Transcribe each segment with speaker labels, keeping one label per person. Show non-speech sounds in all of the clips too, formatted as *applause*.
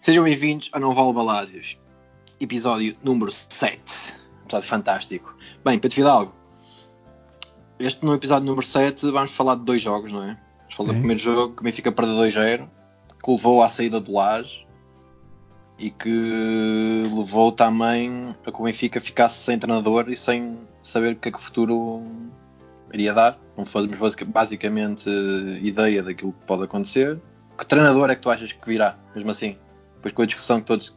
Speaker 1: Sejam bem-vindos ao Não Vale Balásios, episódio número 7. Episódio fantástico. Bem, Pedro Fidalgo, este no episódio número 7 vamos falar de dois jogos, não é? Vamos falar do
Speaker 2: Ok.
Speaker 1: primeiro jogo que o Benfica perdeu 2-0, que levou à saída do Laje e que levou também a que o Benfica ficasse sem treinador e sem saber o que é que o futuro iria dar. Não fazemos basic- basicamente ideia daquilo que pode acontecer. Que treinador é que tu achas que virá, mesmo assim? Depois com a discussão que todos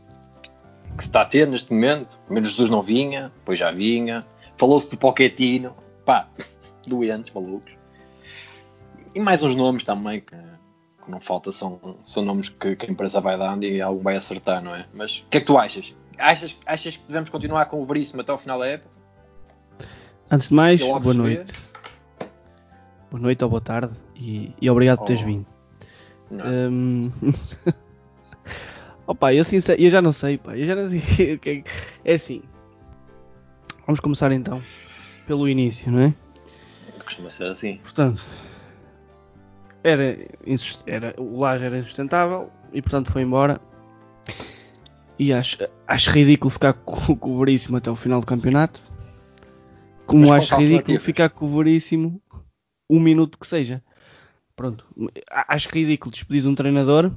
Speaker 1: que se está a ter neste momento, primeiro Jesus não vinha, depois já vinha, falou-se de Pochettino, pá, *laughs* doentes, malucos. E mais uns nomes também que, que não falta, são, são nomes que, que a empresa vai dando e algum vai acertar, não é? Mas o que é que tu achas? Achas, achas que devemos continuar com o Veríssimo até ao final da época?
Speaker 2: Antes de mais, boa noite. Boa noite ou boa tarde e, e obrigado por teres
Speaker 1: Oh.
Speaker 2: vindo. Hum, *laughs* Opa, eu, sincer, eu já não sei, pá. Eu já não sei *laughs* o que é. É assim. Vamos começar então pelo início, não é?
Speaker 1: Costuma ser assim.
Speaker 2: Portanto, era, era o laje era insustentável e portanto foi embora. E acho, acho ridículo ficar *laughs* com, com o Veríssimo até o final do campeonato. Como
Speaker 1: Mas
Speaker 2: acho ridículo ficar com o Veríssimo um minuto que seja. Pronto, acho ridículo despedir um treinador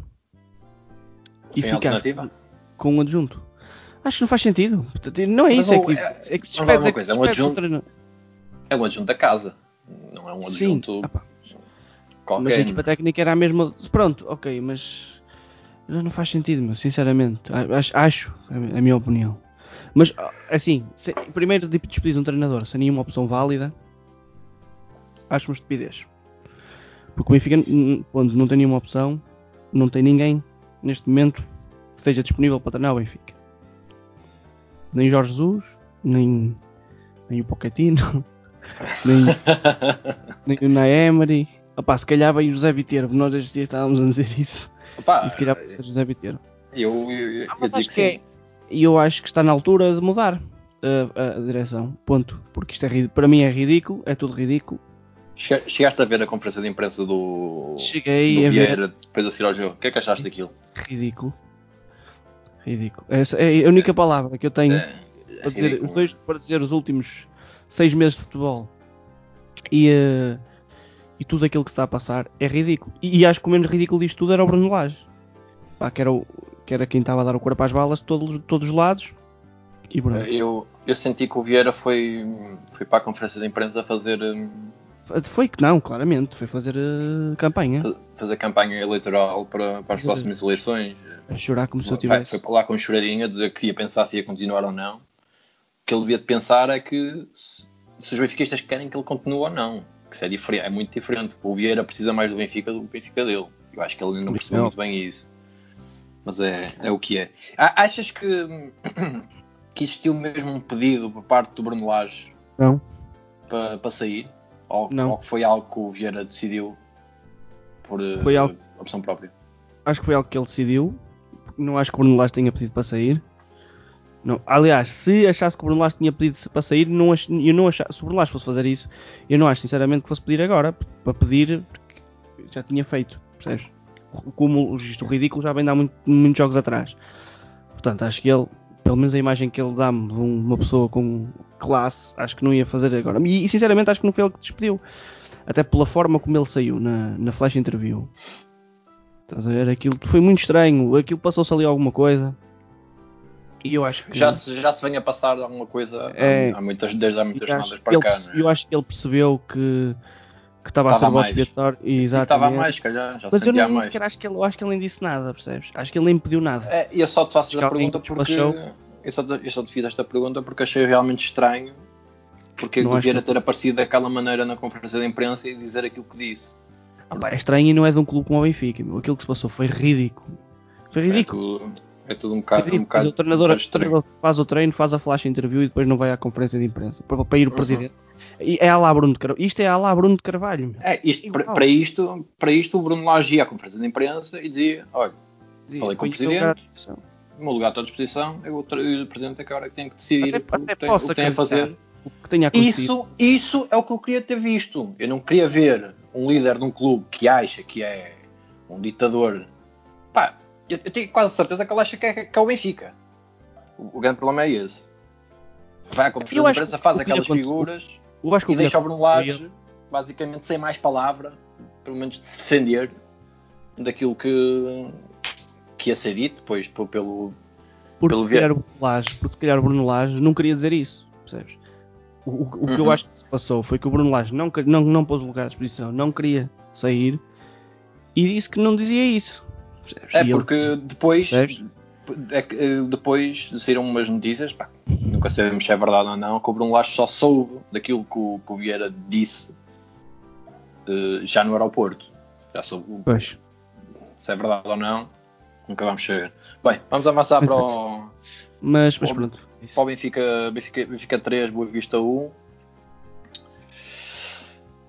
Speaker 2: e
Speaker 1: Sem
Speaker 2: ficar com um adjunto. Acho que não faz sentido. Não é
Speaker 1: Mas
Speaker 2: isso, é que,
Speaker 1: é-
Speaker 2: é que se
Speaker 1: uma
Speaker 2: é
Speaker 1: é um
Speaker 2: um
Speaker 1: adjunto
Speaker 2: treinador.
Speaker 1: É um adjunto da casa, não é um
Speaker 2: Sim,
Speaker 1: adjunto
Speaker 2: ah pá,
Speaker 1: qualquer.
Speaker 2: Mas a equipa técnica era a mesma. Pronto, ok, mas não faz sentido, meu, sinceramente. Acho, acho a minha opinião. Mas assim, se- primeiro tipo despedir um treinador sem nenhuma opção válida, acho uma estupidez. Porque o Benfica onde não tem nenhuma opção, não tem ninguém neste momento que esteja disponível para treinar o Benfica. Nem o Jorge Jesus, nem, nem o Pochettino, *laughs* nem, *laughs* nem o Naemery. Opá, se calhar vem o José Viterbo, nós estes dias estávamos a dizer isso.
Speaker 1: Opa,
Speaker 2: E se calhar pode ser José Viterbo.
Speaker 1: eu, eu, eu,
Speaker 2: Ah,
Speaker 1: eu
Speaker 2: mas
Speaker 1: digo
Speaker 2: acho
Speaker 1: que
Speaker 2: que é.
Speaker 1: sim.
Speaker 2: E eu acho que está na altura de mudar uh, a, direção. Ponto. Porque isto é, para mim é ridículo, é tudo ridículo.
Speaker 1: Chega- Chegaste a ver a conferência de imprensa do,
Speaker 2: Cheguei
Speaker 1: do
Speaker 2: a ver
Speaker 1: Vieira depois de assistir ao jogo. O que é que achaste daquilo?
Speaker 2: ridículo. Ridículo. Essa é a única palavra que eu tenho
Speaker 1: É, é
Speaker 2: para dizer
Speaker 1: ridículo.
Speaker 2: os dois para dizer os últimos seis meses de futebol e, uh, e tudo aquilo que se está a passar é ridículo. E, e acho que o menos ridículo disto tudo era o Bruno Lage. Pá, que, era o, que era quem estava a dar o corpo às balas de todos, todos os lados. E Bruno.
Speaker 1: Eu, eu senti que o Vieira foi, foi para a conferência de imprensa fazer, hum,
Speaker 2: Foi que não, claramente. Foi fazer uh, campanha.
Speaker 1: fa- fazer campanha eleitoral para, para as
Speaker 2: Fazer-
Speaker 1: próximas eleições.
Speaker 2: A chorar como se eu tivesse.
Speaker 1: Foi para lá com um choradinho a dizer que ia pensar se ia continuar ou não. O que ele devia de pensar é que se, se os benfiquistas querem que ele continue ou não. Que isso é, diferente, é muito diferente. O Vieira precisa mais do Benfica do que o Benfica dele. Eu acho que ele ainda não percebeu muito bem isso. Mas é, é o que é. Achas que, *clears throat* que existiu mesmo um pedido por parte do Bruno Lage
Speaker 2: Não.
Speaker 1: para, para sair? Ou,
Speaker 2: Não.
Speaker 1: ou que foi algo que o Vieira decidiu por eh,
Speaker 2: Foi algo-
Speaker 1: opção própria?
Speaker 2: Acho que foi algo que ele decidiu. Não acho que o Bruno Lage tenha pedido para sair. Não. Aliás, se achasse que o Bruno Lage tinha pedido para sair, não ach- eu não achava, se o Bruno Lage fosse fazer isso, eu não acho sinceramente que fosse pedir agora. Para pedir, já tinha feito. Percebes? Como isto, o ridículo já vem de há muito- muitos jogos atrás. Portanto, acho que ele, pelo menos a imagem que ele dá-me de um- uma pessoa com classe, acho que não ia fazer agora. E, e, sinceramente acho que não foi ele que despediu. Até pela forma como ele saiu na, na flash interview. Estás a ver? Aquilo foi muito estranho. Aquilo passou-se ali alguma coisa. E eu acho que.
Speaker 1: Já se, já se vem a passar alguma coisa
Speaker 2: É.
Speaker 1: há, há muitas, desde há muitas semanas para
Speaker 2: ele
Speaker 1: cá. não é?
Speaker 2: Eu acho que ele percebeu que, que estava a ser
Speaker 1: mais.
Speaker 2: expiatório. E
Speaker 1: E Estava a
Speaker 2: exatamente.
Speaker 1: mais, calhar, já
Speaker 2: Mas eu
Speaker 1: mais.
Speaker 2: sequer acho que ele, acho que ele nem disse nada, percebes? Acho que ele nem pediu nada.
Speaker 1: É, e eu só te faço esta pergunta porque. Eu só, te, eu só te fiz esta pergunta porque achei realmente estranho porque
Speaker 2: Não
Speaker 1: o Vieira
Speaker 2: que-
Speaker 1: ter aparecido daquela maneira na conferência de imprensa e dizer aquilo que disse.
Speaker 2: Ah, pá, é estranho e não é de um clube como o Benfica. Meu. Aquilo que se passou foi ridículo. Foi ridículo.
Speaker 1: É é tudo um bocado. Um bocado
Speaker 2: o treinador, o faz o treino, faz a flash interview e depois não vai à conferência de imprensa para, para ir o
Speaker 1: Uhum.
Speaker 2: presidente. E é a lá Bruno de Carvalho. Isto é a lá Bruno de Carvalho.
Speaker 1: É, isto, para,
Speaker 2: Igual.
Speaker 1: para isto, para isto o Bruno Lage ia à conferência de imprensa e dizia, olha, Falei com o presidente. o meu lugar está à disposição, eu, o presidente é que agora que tem que decidir
Speaker 2: Até-
Speaker 1: o,
Speaker 2: até
Speaker 1: que tem,
Speaker 2: posso
Speaker 1: o que tem a fazer.
Speaker 2: O que tenha.
Speaker 1: Isso, isso é o que eu queria ter visto. Eu não queria ver um líder de um clube que acha que é um ditador. Eu, tenho quase certeza que ele acha que é, que é o Benfica. O, o grande problema é esse. Vai à
Speaker 2: Eu
Speaker 1: de imprensa, faz aquelas figuras e deixa o Bruno Lage, basicamente, sem mais palavra, pelo menos de se defender daquilo que, que ia ser dito, depois pelo.
Speaker 2: Porque
Speaker 1: pelo
Speaker 2: se calhar o Bruno Lage, porque se calhar o Bruno Lage não queria dizer isso, percebes? O, o- o que eu
Speaker 1: Uhum.
Speaker 2: acho que se passou foi que o Bruno Lage não, não, não pôs o lugar à disposição, não queria sair e disse que não dizia isso. Percebes?
Speaker 1: É porque depois.
Speaker 2: Percebes?
Speaker 1: É que, eh, depois saíram umas notícias, pá, nunca sabemos se é verdade ou não, que o Bruno Lage só soube daquilo que o, que o Vieira disse eh, já no aeroporto. Já soube
Speaker 2: Pois.
Speaker 1: se é verdade ou não, nunca vamos saber. Bem, vamos avançar para o, *laughs*
Speaker 2: Mas, mas pronto. isso.
Speaker 1: para o Benfica, Benfica, Benfica 3, Boa Vista 1.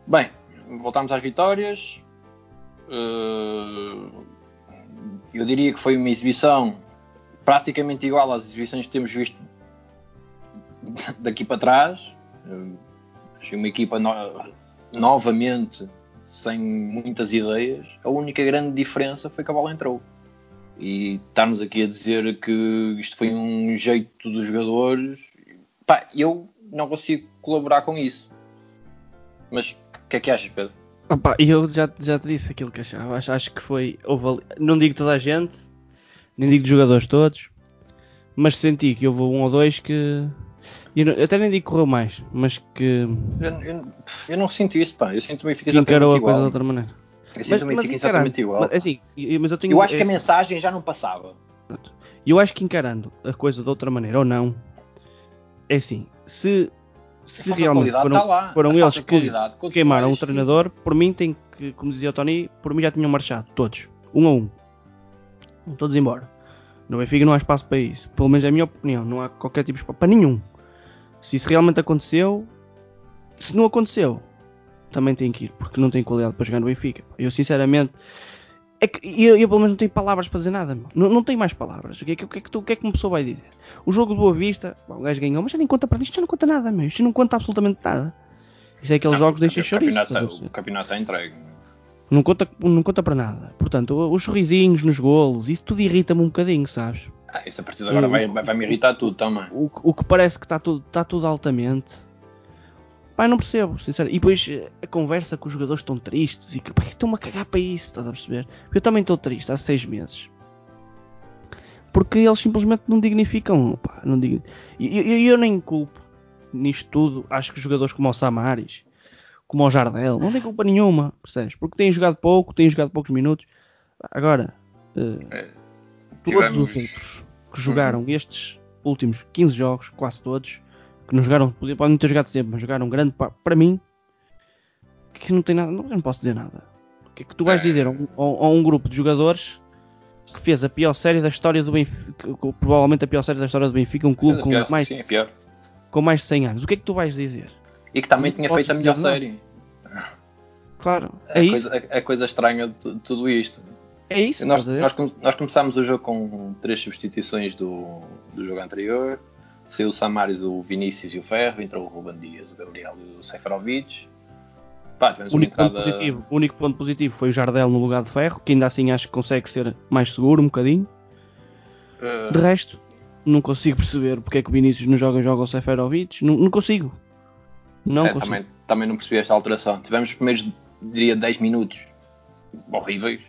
Speaker 1: Bem, voltamos às vitórias. Eh, eu diria que foi uma exibição praticamente igual às exibições que temos visto daqui para trás. Eh, Achei uma equipa no- novamente sem muitas ideias. A única grande diferença foi que a bola entrou. E estarmos aqui a dizer que isto foi um jeito dos jogadores, pá, eu não consigo colaborar com isso. Mas o que é que achas, Pedro?
Speaker 2: Opa, e eu já, já te disse aquilo que achava. Acho, acho que foi. houve não digo toda a gente, nem digo jogadores todos, mas senti que houve um ou dois que. Eu, não- eu até nem digo que correu mais, mas que,
Speaker 1: Eu, eu- eu não sinto isso, pá. Eu sinto o Benfica
Speaker 2: que encarou
Speaker 1: exatamente
Speaker 2: a coisa de outra maneira.
Speaker 1: Eu sinto o Benfica
Speaker 2: encarando-
Speaker 1: exatamente igual.
Speaker 2: mas, assim, mas eu, tenho,
Speaker 1: Eu acho que a
Speaker 2: é-
Speaker 1: mensagem já não passava.
Speaker 2: Eu acho que encarando a coisa de outra maneira ou não, é assim, se, se realmente foram,
Speaker 1: lá.
Speaker 2: foram eles que queimaram o treinador, por mim tem que, como dizia o Tony, por mim já tinham marchado, todos, um a um. Todos embora. No Benfica não há espaço para isso. Pelo menos é a minha opinião, não há qualquer tipo de espaço para nenhum. Se isso realmente aconteceu, se não aconteceu, também tem que ir, porque não tem qualidade para jogar no Benfica. Eu sinceramente é que eu, eu pelo menos não tenho palavras para dizer nada. Não, não tenho mais palavras. O que, é que, o, que é que tu- o que é que uma pessoa vai dizer? O jogo de Boa Vista, bom, o gajo ganhou, mas já nem conta para isto, já não conta nada, meu. Isto não conta absolutamente nada. Isto é aqueles
Speaker 1: Não,
Speaker 2: jogos que deixam chouriço. perceber?
Speaker 1: O campeonato está entregue.
Speaker 2: Não conta, não conta para nada. Portanto, os sorrisinhos nos golos, isso tudo irrita-me um bocadinho, sabes?
Speaker 1: Ah, isso a partir de agora
Speaker 2: O-
Speaker 1: vai, vai, vai me irritar tudo também.
Speaker 2: O, o que parece que está tudo, está tudo altamente. Pai, não percebo, sincero. E depois eh, a conversa com os jogadores estão tristes e que pá, estão-me a cagar para isso, estás a perceber? Porque eu também estou triste há seis meses. Porque eles simplesmente não dignificam. Pá, não digni... E eu, eu, eu nem culpo nisto tudo. Acho que jogadores como o Samaris, como o Jardel, não tem culpa nenhuma, percebes? Porque têm jogado pouco, têm jogado poucos minutos. Agora, eh,
Speaker 1: É,
Speaker 2: todos
Speaker 1: tivemos-
Speaker 2: os outros que jogaram estes últimos 15 jogos, quase todos, que não jogaram, podem ter jogado sempre, mas jogaram grande parte, para mim, que não tem nada, não, eu não posso dizer nada. O que é que tu vais
Speaker 1: É.
Speaker 2: dizer a um, a- a um grupo de jogadores que fez a pior série da história do Benfica, provavelmente a pior série da história do Benfica, um clube com
Speaker 1: Pior,
Speaker 2: mais,
Speaker 1: sim, é
Speaker 2: com mais de 100 anos. O que é que tu vais dizer?
Speaker 1: E que também
Speaker 2: Não
Speaker 1: tinha feito a melhor série.
Speaker 2: Claro,
Speaker 1: É,
Speaker 2: é,
Speaker 1: a
Speaker 2: isso.
Speaker 1: coisa, é a coisa estranha de tu- tudo isto.
Speaker 2: É isso.
Speaker 1: Nós,
Speaker 2: a
Speaker 1: nós, nós começámos o jogo com três substituições do, do jogo anterior. Saiu o Samaris, o Vinícius e o Ferro. Entrou o Ruben Dias, o Gabriel e o Seferovic. Pá, tivemos
Speaker 2: único, ponto
Speaker 1: entrada...
Speaker 2: positivo, o único ponto positivo foi o Jardel no lugar de Ferro, que ainda assim acho que consegue ser mais seguro um bocadinho.
Speaker 1: eh,
Speaker 2: De resto, não consigo perceber porque é que o Vinícius não joga, joga o Seferovic. Não, não consigo. Não
Speaker 1: é,
Speaker 2: consigo.
Speaker 1: também, também não percebi esta alteração. Tivemos os primeiros, diria, 10 minutos horríveis.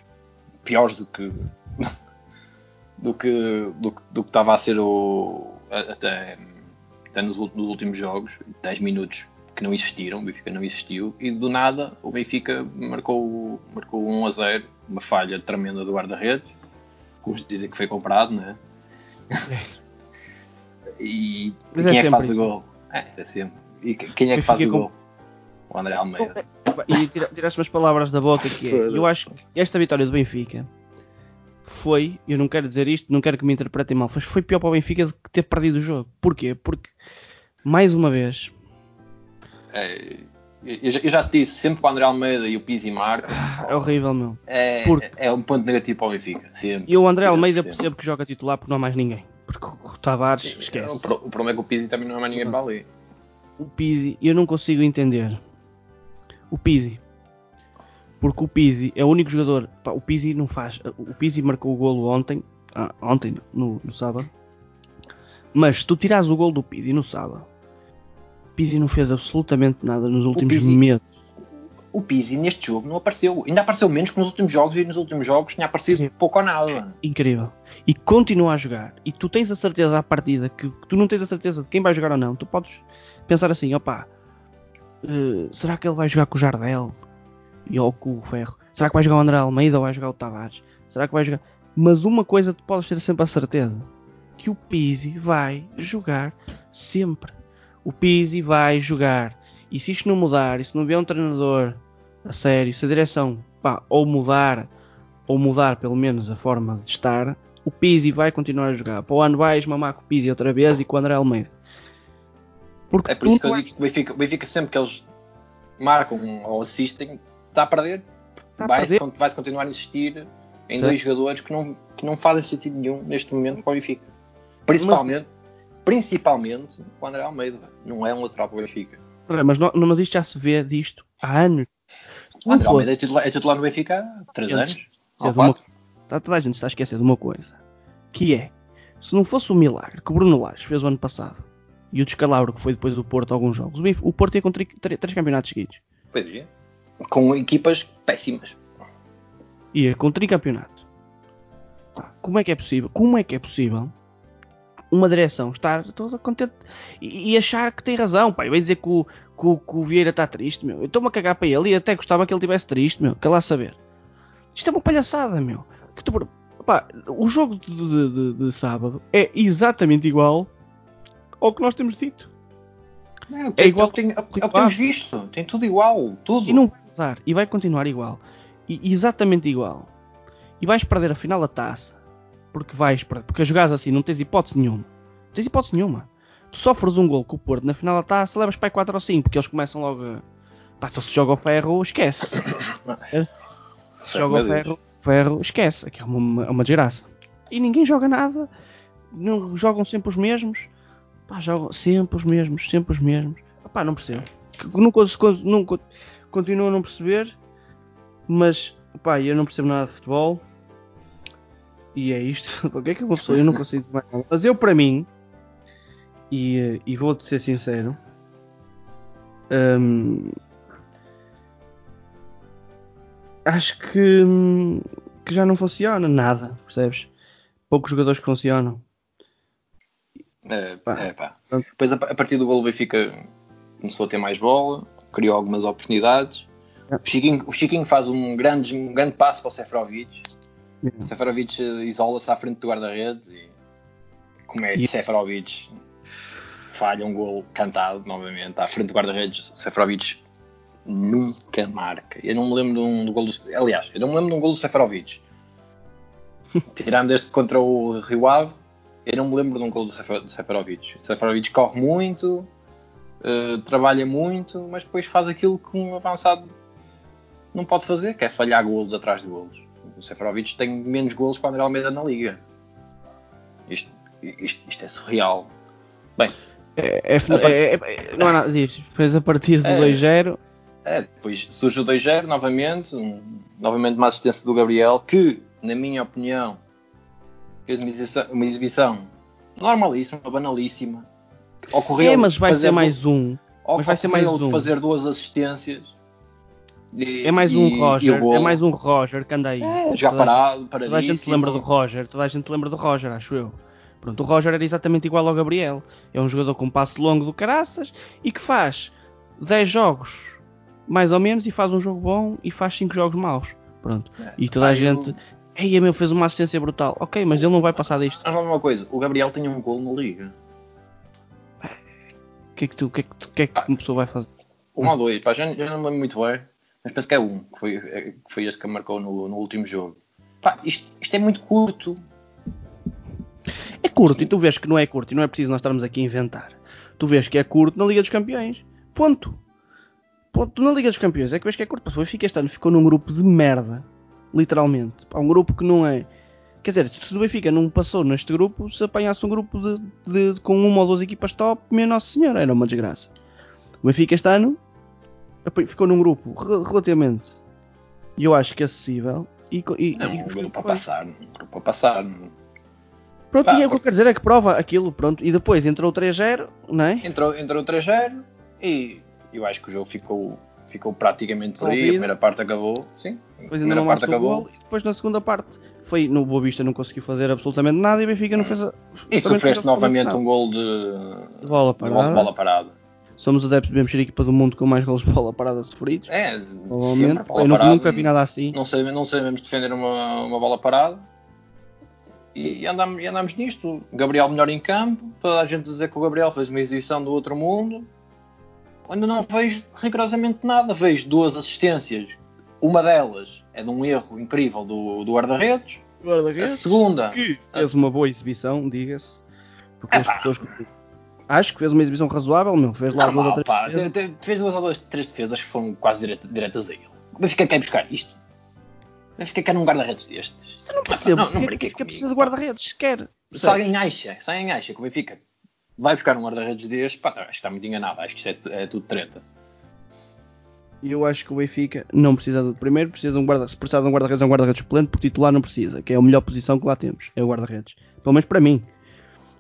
Speaker 1: Piores do que... *laughs* do que do, que- do que estava a ser o... Até, até nos, nos últimos jogos. 10 minutos que não existiram, o Benfica não existiu, e do nada o Benfica marcou, marcou 1 a 0, uma falha tremenda do guarda-redes, uns dizem que foi comprado, né? e, *laughs* e
Speaker 2: Mas
Speaker 1: quem
Speaker 2: é
Speaker 1: é, que faz o gol? É, é sempre. E que- quem é que faz o
Speaker 2: com-
Speaker 1: gol? O André Almeida.
Speaker 2: E tira- tiraste umas palavras da boca que é. Eu acho que esta vitória do Benfica foi, eu não quero dizer isto, não quero que me interpretem mal, mas foi pior para o Benfica do que ter perdido o jogo. Porquê? Porque, mais uma vez,
Speaker 1: É, Eu, já- eu já te disse, sempre que o André Almeida e o Pizzi marcam,
Speaker 2: É horrível, meu.
Speaker 1: é,
Speaker 2: Porque-
Speaker 1: é um ponto negativo para o Benfica. Sempre,
Speaker 2: E o André
Speaker 1: sempre,
Speaker 2: Almeida
Speaker 1: sempre.
Speaker 2: percebo que joga titular porque não há mais ninguém. Porque o Tavares,
Speaker 1: O,
Speaker 2: esquece.
Speaker 1: pro- o problema é que o Pizzi também não é mais ninguém para ali.
Speaker 2: O Pizzi, eu não consigo entender. O Pizzi. Porque o Pizzi é o único jogador. pá, o Pizzi não faz. O Pizzi marcou o golo ontem. ah, ontem, no, no sábado. Mas se tu tirares o golo do Pizzi no sábado. O Pizzi não fez absolutamente nada nos últimos
Speaker 1: Pizzi-
Speaker 2: meses.
Speaker 1: O Pizzi neste jogo não apareceu. Ainda apareceu menos que nos últimos jogos e nos últimos jogos tinha aparecido pouco ou nada.
Speaker 2: Incrível. E continua a jogar. E tu tens a certeza à partida que, que tu não tens a certeza de quem vai jogar ou não. Tu podes pensar assim, opá, eh, será que ele vai jogar com o Jardel? E ou com o Ferro? Será que vai jogar o André Almeida ou vai jogar o Tavares? Será que vai jogar... Mas uma coisa tu podes ter sempre a certeza. Que o Pizzi vai jogar sempre. O Pizzi vai jogar. E se isto não mudar, e se não vier um treinador a sério, se a direção pá, ou mudar ou mudar pelo menos a forma de estar, o Pizzi vai continuar a jogar. Para o ano vais mamar com o Pizzi outra vez e com o André Almeida. Porque
Speaker 1: É por isso que eu digo que o Benfica, o Benfica sempre que eles marcam ou assistem, está a perder.
Speaker 2: Está a
Speaker 1: Vai-se
Speaker 2: perder.
Speaker 1: vai-se continuar a insistir em
Speaker 2: Certo.
Speaker 1: dois jogadores que não, que não fazem sentido nenhum neste momento para o Benfica. Principalmente, principalmente o André Almeida. Não é um lateral para o Benfica.
Speaker 2: Mas, não- mas isto já se vê disto há anos.
Speaker 1: O André Almeida é titular, é titular no Benfica há 3
Speaker 2: Antes
Speaker 1: anos. Ou
Speaker 2: uma-
Speaker 1: 4.
Speaker 2: Tá, toda a gente está a esquecer de uma coisa. Que é, se não fosse o milagre que o Bruno Lage fez o ano passado e o descalabro que foi depois do Porto alguns jogos, o Porto ia com três campeonatos seguidos.
Speaker 1: Pois é. Com equipas péssimas.
Speaker 2: ia com tricampeonato. Como é que é possível? Como é que é possível uma direção estar toda contente e, e achar que tem razão? E vai dizer que o, que o- que o Vieira está triste, meu. Eu estou-me a cagar para ele e até gostava que ele estivesse triste, meu. Quer lá saber? Isto é uma palhaçada, meu. Que tu- pá, o jogo de, de- de- de sábado é exatamente igual ao que nós temos dito.
Speaker 1: É, o que-
Speaker 2: igual-
Speaker 1: é o que tem- é o que temos visto. Tem tudo igual. Tudo.
Speaker 2: E não mudar. E vai continuar igual. E exatamente igual. E vais perder a final da taça. Porque vais perder. Porque jogares assim não tens hipótese nenhuma. Não tens hipótese nenhuma. Tu sofres um gol com o Porto na final da taça, levas para aí 4 ou 5. Porque eles começam logo a. Pá, se joga o ferro, esquece. *coughs* Se joga o ferro, ferro, esquece. Aqui é uma, uma desgraça. E ninguém joga nada. Não, jogam sempre os mesmos. Pá, jogam sempre os mesmos, sempre os mesmos. Pá, não percebo. Nunca, nunca continuo a não perceber. Mas, pá, eu não percebo nada de futebol. E é isto. *laughs* O que é que uma pessoa? Eu não consigo dizer mais nada. Mas eu, para mim, e, eh, e vou-te ser sincero, hum, acho que, que já não funciona nada, percebes? Poucos jogadores que funcionam.
Speaker 1: É,
Speaker 2: Pá.
Speaker 1: é, pá. Depois, a, a partir do gol, o Benfica começou a ter mais bola, criou algumas oportunidades.
Speaker 2: É.
Speaker 1: O Chiquinho, o Chiquinho faz um grande, um grande passo para o Seferovic.
Speaker 2: Yeah.
Speaker 1: O Seferovic eh, isola-se à frente do guarda-redes e, como é de
Speaker 2: Yeah.
Speaker 1: Seferovic, falha um gol cantado novamente à frente do guarda-redes. O Seferovic nunca marca. Eu não me lembro de um do gol do. Aliás, eu não me lembro de um gol do Seferovic. Tirando este contra o Rio Ave, eu não me lembro de um gol do, Sefer, do Seferovic. O Seferovic corre muito, eh, trabalha muito, mas depois faz aquilo que um avançado não pode fazer, que é falhar golos atrás de golos. O Seferovic tem menos golos que o André Almeida na liga. Isto, isto, isto é surreal. Bem,
Speaker 2: É, é- é- é- não há nada. Diz, fez a partir do
Speaker 1: É.
Speaker 2: 2-0.
Speaker 1: É, depois surge o 2-0 novamente, um- novamente uma assistência do Gabriel, que, na minha opinião, fez uma exibição, uma exibição normalíssima, banalíssima. Ocorreu
Speaker 2: É, mas vai ser mais um. mas vai ser mais
Speaker 1: de
Speaker 2: um.
Speaker 1: fazer duas assistências. E-
Speaker 2: É mais um
Speaker 1: e- e
Speaker 2: Roger.
Speaker 1: gol.
Speaker 2: É mais um Roger que anda aí.
Speaker 1: É, já
Speaker 2: Toda a
Speaker 1: parado,
Speaker 2: Toda a
Speaker 1: paradíssimo.
Speaker 2: gente se lembra do Roger, toda a gente se lembra do Roger, acho eu. Pronto, o Roger era exatamente igual ao Gabriel. É um jogador com passe longo do caraças e que faz 10 jogos mais ou menos e faz um jogo bom e faz 5 jogos maus. Pronto.
Speaker 1: É.
Speaker 2: E toda a
Speaker 1: eu-
Speaker 2: gente. Ei, meu, fez uma assistência brutal. Ok, mas ele não vai passar disto.
Speaker 1: Mas uma coisa, o Gabriel tinha um gol na liga.
Speaker 2: O que é que tu, que é que, tu- que é que uma pessoa vai fazer?
Speaker 1: Um ou dois, pá, já, já não me lembro muito bem, mas penso que é um, que foi, é, que foi esse que marcou no, no último jogo. Pá, isto, isto é muito curto.
Speaker 2: É curto e tu vês que não é curto e não é preciso nós estarmos aqui a inventar. Tu vês que é curto na Liga dos Campeões. Ponto. Tu na Liga dos Campeões é que vês que é curto. O Benfica este ano ficou num grupo de merda. Literalmente. Pá, um grupo que não é. Quer dizer, se o Benfica não passou neste grupo, se apanhasse um grupo de, de- com uma ou duas equipas top, minha Nossa Senhora, era uma desgraça. O Benfica este ano ficou num grupo re- relativamente, eu acho que acessível. E, e,
Speaker 1: Não,
Speaker 2: e-
Speaker 1: um grupo a passar. Um grupo a passar.
Speaker 2: Pronto,
Speaker 1: Pá,
Speaker 2: e é o que eu quero dizer é que prova aquilo, pronto. E depois entrou o 3-0, não é?
Speaker 1: Entrou, entrou o 3-0 e eu acho que o jogo ficou, ficou praticamente por aí. A primeira parte acabou. Sim, a
Speaker 2: Depois ainda
Speaker 1: primeira parte acabou.
Speaker 2: gol. E depois na segunda parte foi no Boa Vista não conseguiu fazer absolutamente nada e o Benfica não fez
Speaker 1: E sofreste novamente
Speaker 2: absolutamente
Speaker 1: um gol de,
Speaker 2: De bola
Speaker 1: de gol de
Speaker 2: parada.
Speaker 1: bola parada.
Speaker 2: Somos adeptos, devemos ser a equipa do mundo com mais gols de bola parada sofridos.
Speaker 1: É,
Speaker 2: Provavelmente. Eu nunca,
Speaker 1: parada.
Speaker 2: nunca vi nada assim.
Speaker 1: Não, sabemos, não sabemos defender uma, uma bola parada. E andamos, e andamos nisto. Gabriel melhor em campo. Toda a gente dizer que o Gabriel fez uma exibição do outro mundo. Quando não vejo rigorosamente nada. Vejo duas assistências. Uma delas é de um erro incrível do, do guarda-redes. A
Speaker 2: Guarda-redes.
Speaker 1: segunda.
Speaker 2: Que fez uma boa exibição, diga-se. Porque as
Speaker 1: Epá.
Speaker 2: pessoas. Acho que fez uma exibição razoável, meu. Fez lá duas ou três
Speaker 1: pá.
Speaker 2: defesas.
Speaker 1: Fez duas ou duas, três defesas que foram quase direta- diretas a ele. O Benfica quer buscar isto. O Benfica quer num guarda-redes destes.
Speaker 2: Não percebo.
Speaker 1: Não, não
Speaker 2: é que
Speaker 1: brinquei
Speaker 2: fica precisa de guarda-redes, sequer.
Speaker 1: Se alguém acha, se alguém acha que o Benfica vai buscar um guarda-redes deste, pá, acho que está muito enganado. Acho que isto é, é tudo treta.
Speaker 2: E eu acho que o Benfica não precisa de. Primeiro, precisa de um guarda Se precisar de um guarda-redes, é um guarda-redes suplente, porque titular não precisa, que é a melhor posição que lá temos. É o guarda-redes. Pelo menos para mim.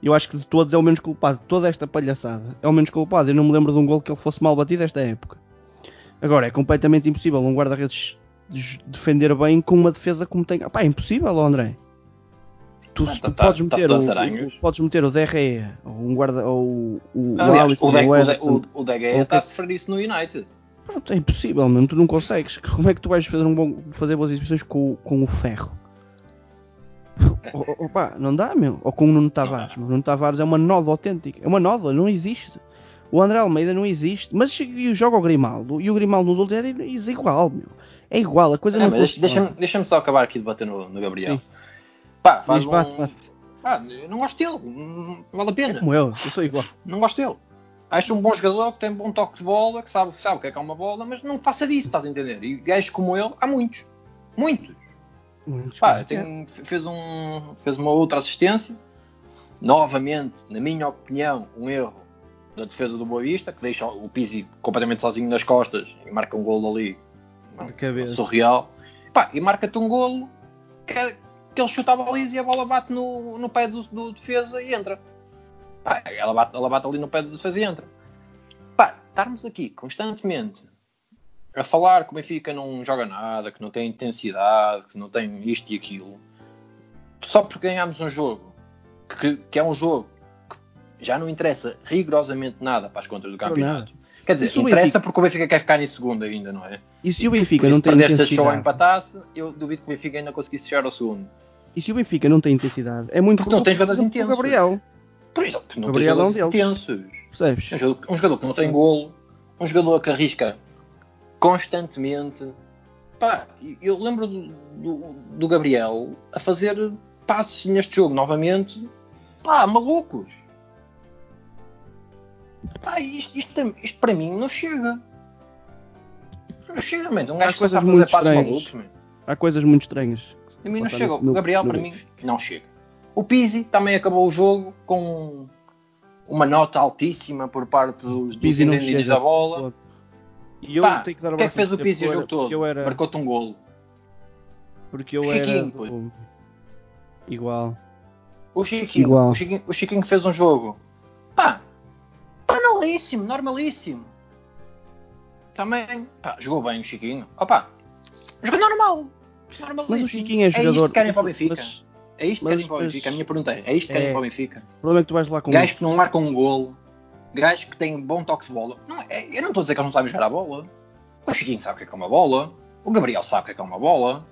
Speaker 2: Eu acho que de todos é o menos culpado. Toda esta palhaçada é o menos culpado. Eu não me lembro de um gol que ele fosse mal batido esta época. Agora, é completamente impossível um guarda-redes des- defender bem com uma defesa como tem. Pá, é impossível, André. Tu,
Speaker 1: Ah,
Speaker 2: tu
Speaker 1: tá- tá-
Speaker 2: podes,
Speaker 1: tá-
Speaker 2: meter
Speaker 1: tá
Speaker 2: o, o- podes meter o DRE, ou um guarda, ou o, o
Speaker 1: Aliás,
Speaker 2: Alisson,
Speaker 1: o, De,
Speaker 2: o
Speaker 1: o,
Speaker 2: Ederson.
Speaker 1: o, o
Speaker 2: Ou
Speaker 1: está a sofrer isso no United.
Speaker 2: Pronto, é impossível, mesmo. Tu não consegues. Como é que tu vais fazer, um bom, fazer boas exibições com, o- com o ferro? O- Opa, não dá, meu. Ou com o Nuno Tavares. O Nuno Tavares é uma nova autêntica. É uma nova, não existe. O André Almeida não existe. Mas joga o Grimaldo. E o Grimaldo nos últimos é igual, meu. É igual, a coisa
Speaker 1: Ah,
Speaker 2: não
Speaker 1: mas deixa-. Deixa-me deixa só acabar aqui de bater no, no Gabriel.
Speaker 2: Sim.
Speaker 1: Pá, faz
Speaker 2: Diz,
Speaker 1: um...
Speaker 2: bate.
Speaker 1: Eu não gosto dele. Não vale a
Speaker 2: É
Speaker 1: pena.
Speaker 2: como eu, eu sou igual.
Speaker 1: Não gosto dele. Acho um bom jogador que tem bom toque de bola, que sabe, sabe o que é que é uma bola, mas não passa disso, estás a entender? E gajos como ele, há muitos. Muitos.
Speaker 2: Muitos
Speaker 1: Pá, fez, um, fez uma outra assistência. Novamente, na minha opinião, um erro da defesa do Boa Vista, que deixa o Pizzi completamente sozinho nas costas e marca um golo ali.
Speaker 2: De cabeça.
Speaker 1: Surreal. Pá, e marca-te um golo que, que ele chuta a baliza e a bola bate no, no pé do, do defesa e entra. Pá, ela, bate, ela bate ali no pé do defesa e entra. Pá, estarmos aqui constantemente a falar que o Benfica não joga nada, que não tem intensidade, que não tem isto e aquilo, só porque ganhámos um jogo, que, que é um jogo que já não interessa rigorosamente nada para as contas do campeonato. Quer dizer,
Speaker 2: Isso
Speaker 1: interessa porque o Benfica quer ficar em segundo ainda, não é?
Speaker 2: E se o Benfica não tem
Speaker 1: perdeste a show a
Speaker 2: intensidade?
Speaker 1: empatasse, eu duvido que o Benfica ainda conseguisse chegar ao segundo.
Speaker 2: E se o Benfica não tem intensidade? É muito
Speaker 1: Porque não tem jogadores
Speaker 2: do
Speaker 1: intensos.
Speaker 2: Gabriel,
Speaker 1: Por isso, porque não
Speaker 2: é um
Speaker 1: tem jogadores intensos.
Speaker 2: percebes?
Speaker 1: Um jogador, um jogador que não tem golo, um jogador que arrisca constantemente. Pá, eu lembro do, do- do Gabriel a fazer passes neste jogo novamente. Pá, malucos. Pá, isto, isto, isto para mim não chega. Não chega, mano. Um
Speaker 2: Há
Speaker 1: gajo
Speaker 2: coisas
Speaker 1: sabe
Speaker 2: muito
Speaker 1: fazer
Speaker 2: estranhas.
Speaker 1: malucos, man.
Speaker 2: Há coisas muito estranhas.
Speaker 1: A mim não chega. O Gabriel,
Speaker 2: no
Speaker 1: para mim, não chega. O Pizzi também acabou o jogo com uma nota altíssima por parte dos, dos entendidos da bola.
Speaker 2: E eu
Speaker 1: Pá,
Speaker 2: tenho que dar
Speaker 1: o que é que fez o Pizzi o jogo todo?
Speaker 2: era,
Speaker 1: Marcou-te um golo.
Speaker 2: porque eu
Speaker 1: Chiquinho,
Speaker 2: era
Speaker 1: pô.
Speaker 2: do- igual.
Speaker 1: O Chiquinho,
Speaker 2: Igual.
Speaker 1: o Chiquinho, o Chiquinho fez um jogo. Pá, normalíssimo, normalíssimo. Também, pá, jogou bem o Chiquinho. Opa, jogou normal. Normalíssimo.
Speaker 2: Mas o Chiquinho é
Speaker 1: isto
Speaker 2: jogador.
Speaker 1: que querem para o Benfica.
Speaker 2: Mas
Speaker 1: É isto que querem para o
Speaker 2: mas-
Speaker 1: Benfica. A minha pergunta é: é isto que querem
Speaker 2: É.
Speaker 1: para o Benfica?
Speaker 2: o problema é que tu vais lá com
Speaker 1: Gajos que não marcam um golo, gajos que têm bom toque de bola. Não, é- eu não estou a dizer que eles não sabem jogar a bola. O Chiquinho sabe o que é que é uma bola. O Gabriel sabe o que é que é uma bola.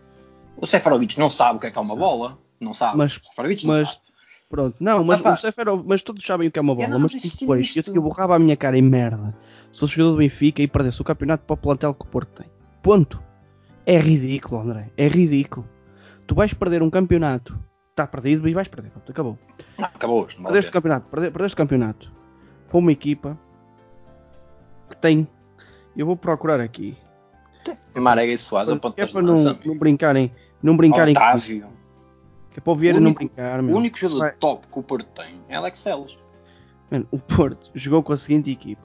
Speaker 1: O Seferovic não sabe o que é que é uma bola. Não sabe.
Speaker 2: Mas-
Speaker 1: o Seferovic não
Speaker 2: mas-
Speaker 1: sabe.
Speaker 2: Pronto, não, mas
Speaker 1: Ah, pá.
Speaker 2: o Seferov, mas todos sabem o que é uma bola, mas depois
Speaker 1: disto.
Speaker 2: eu, eu borrava a minha cara em merda se fosse jogador do Benfica e perdesse o campeonato para o plantel que o Porto tem. Ponto. É ridículo, André. É ridículo. Tu vais perder um campeonato, está perdido e vais perder. Pronto, acabou.
Speaker 1: Não, acabou a
Speaker 2: Perdeste o
Speaker 1: pena.
Speaker 2: campeonato, perde- perdeste o campeonato para uma equipa que tem Eu vou procurar aqui.
Speaker 1: Marega e Soares,
Speaker 2: é
Speaker 1: de
Speaker 2: para não, não brincarem. Não brincarem.
Speaker 1: Otávio.
Speaker 2: Que é para o Vieira
Speaker 1: O
Speaker 2: não brincar,
Speaker 1: O
Speaker 2: meu.
Speaker 1: único jogador
Speaker 2: Vai.
Speaker 1: top que o Porto tem é Alex.
Speaker 2: Mano, o Porto jogou com a seguinte equipa: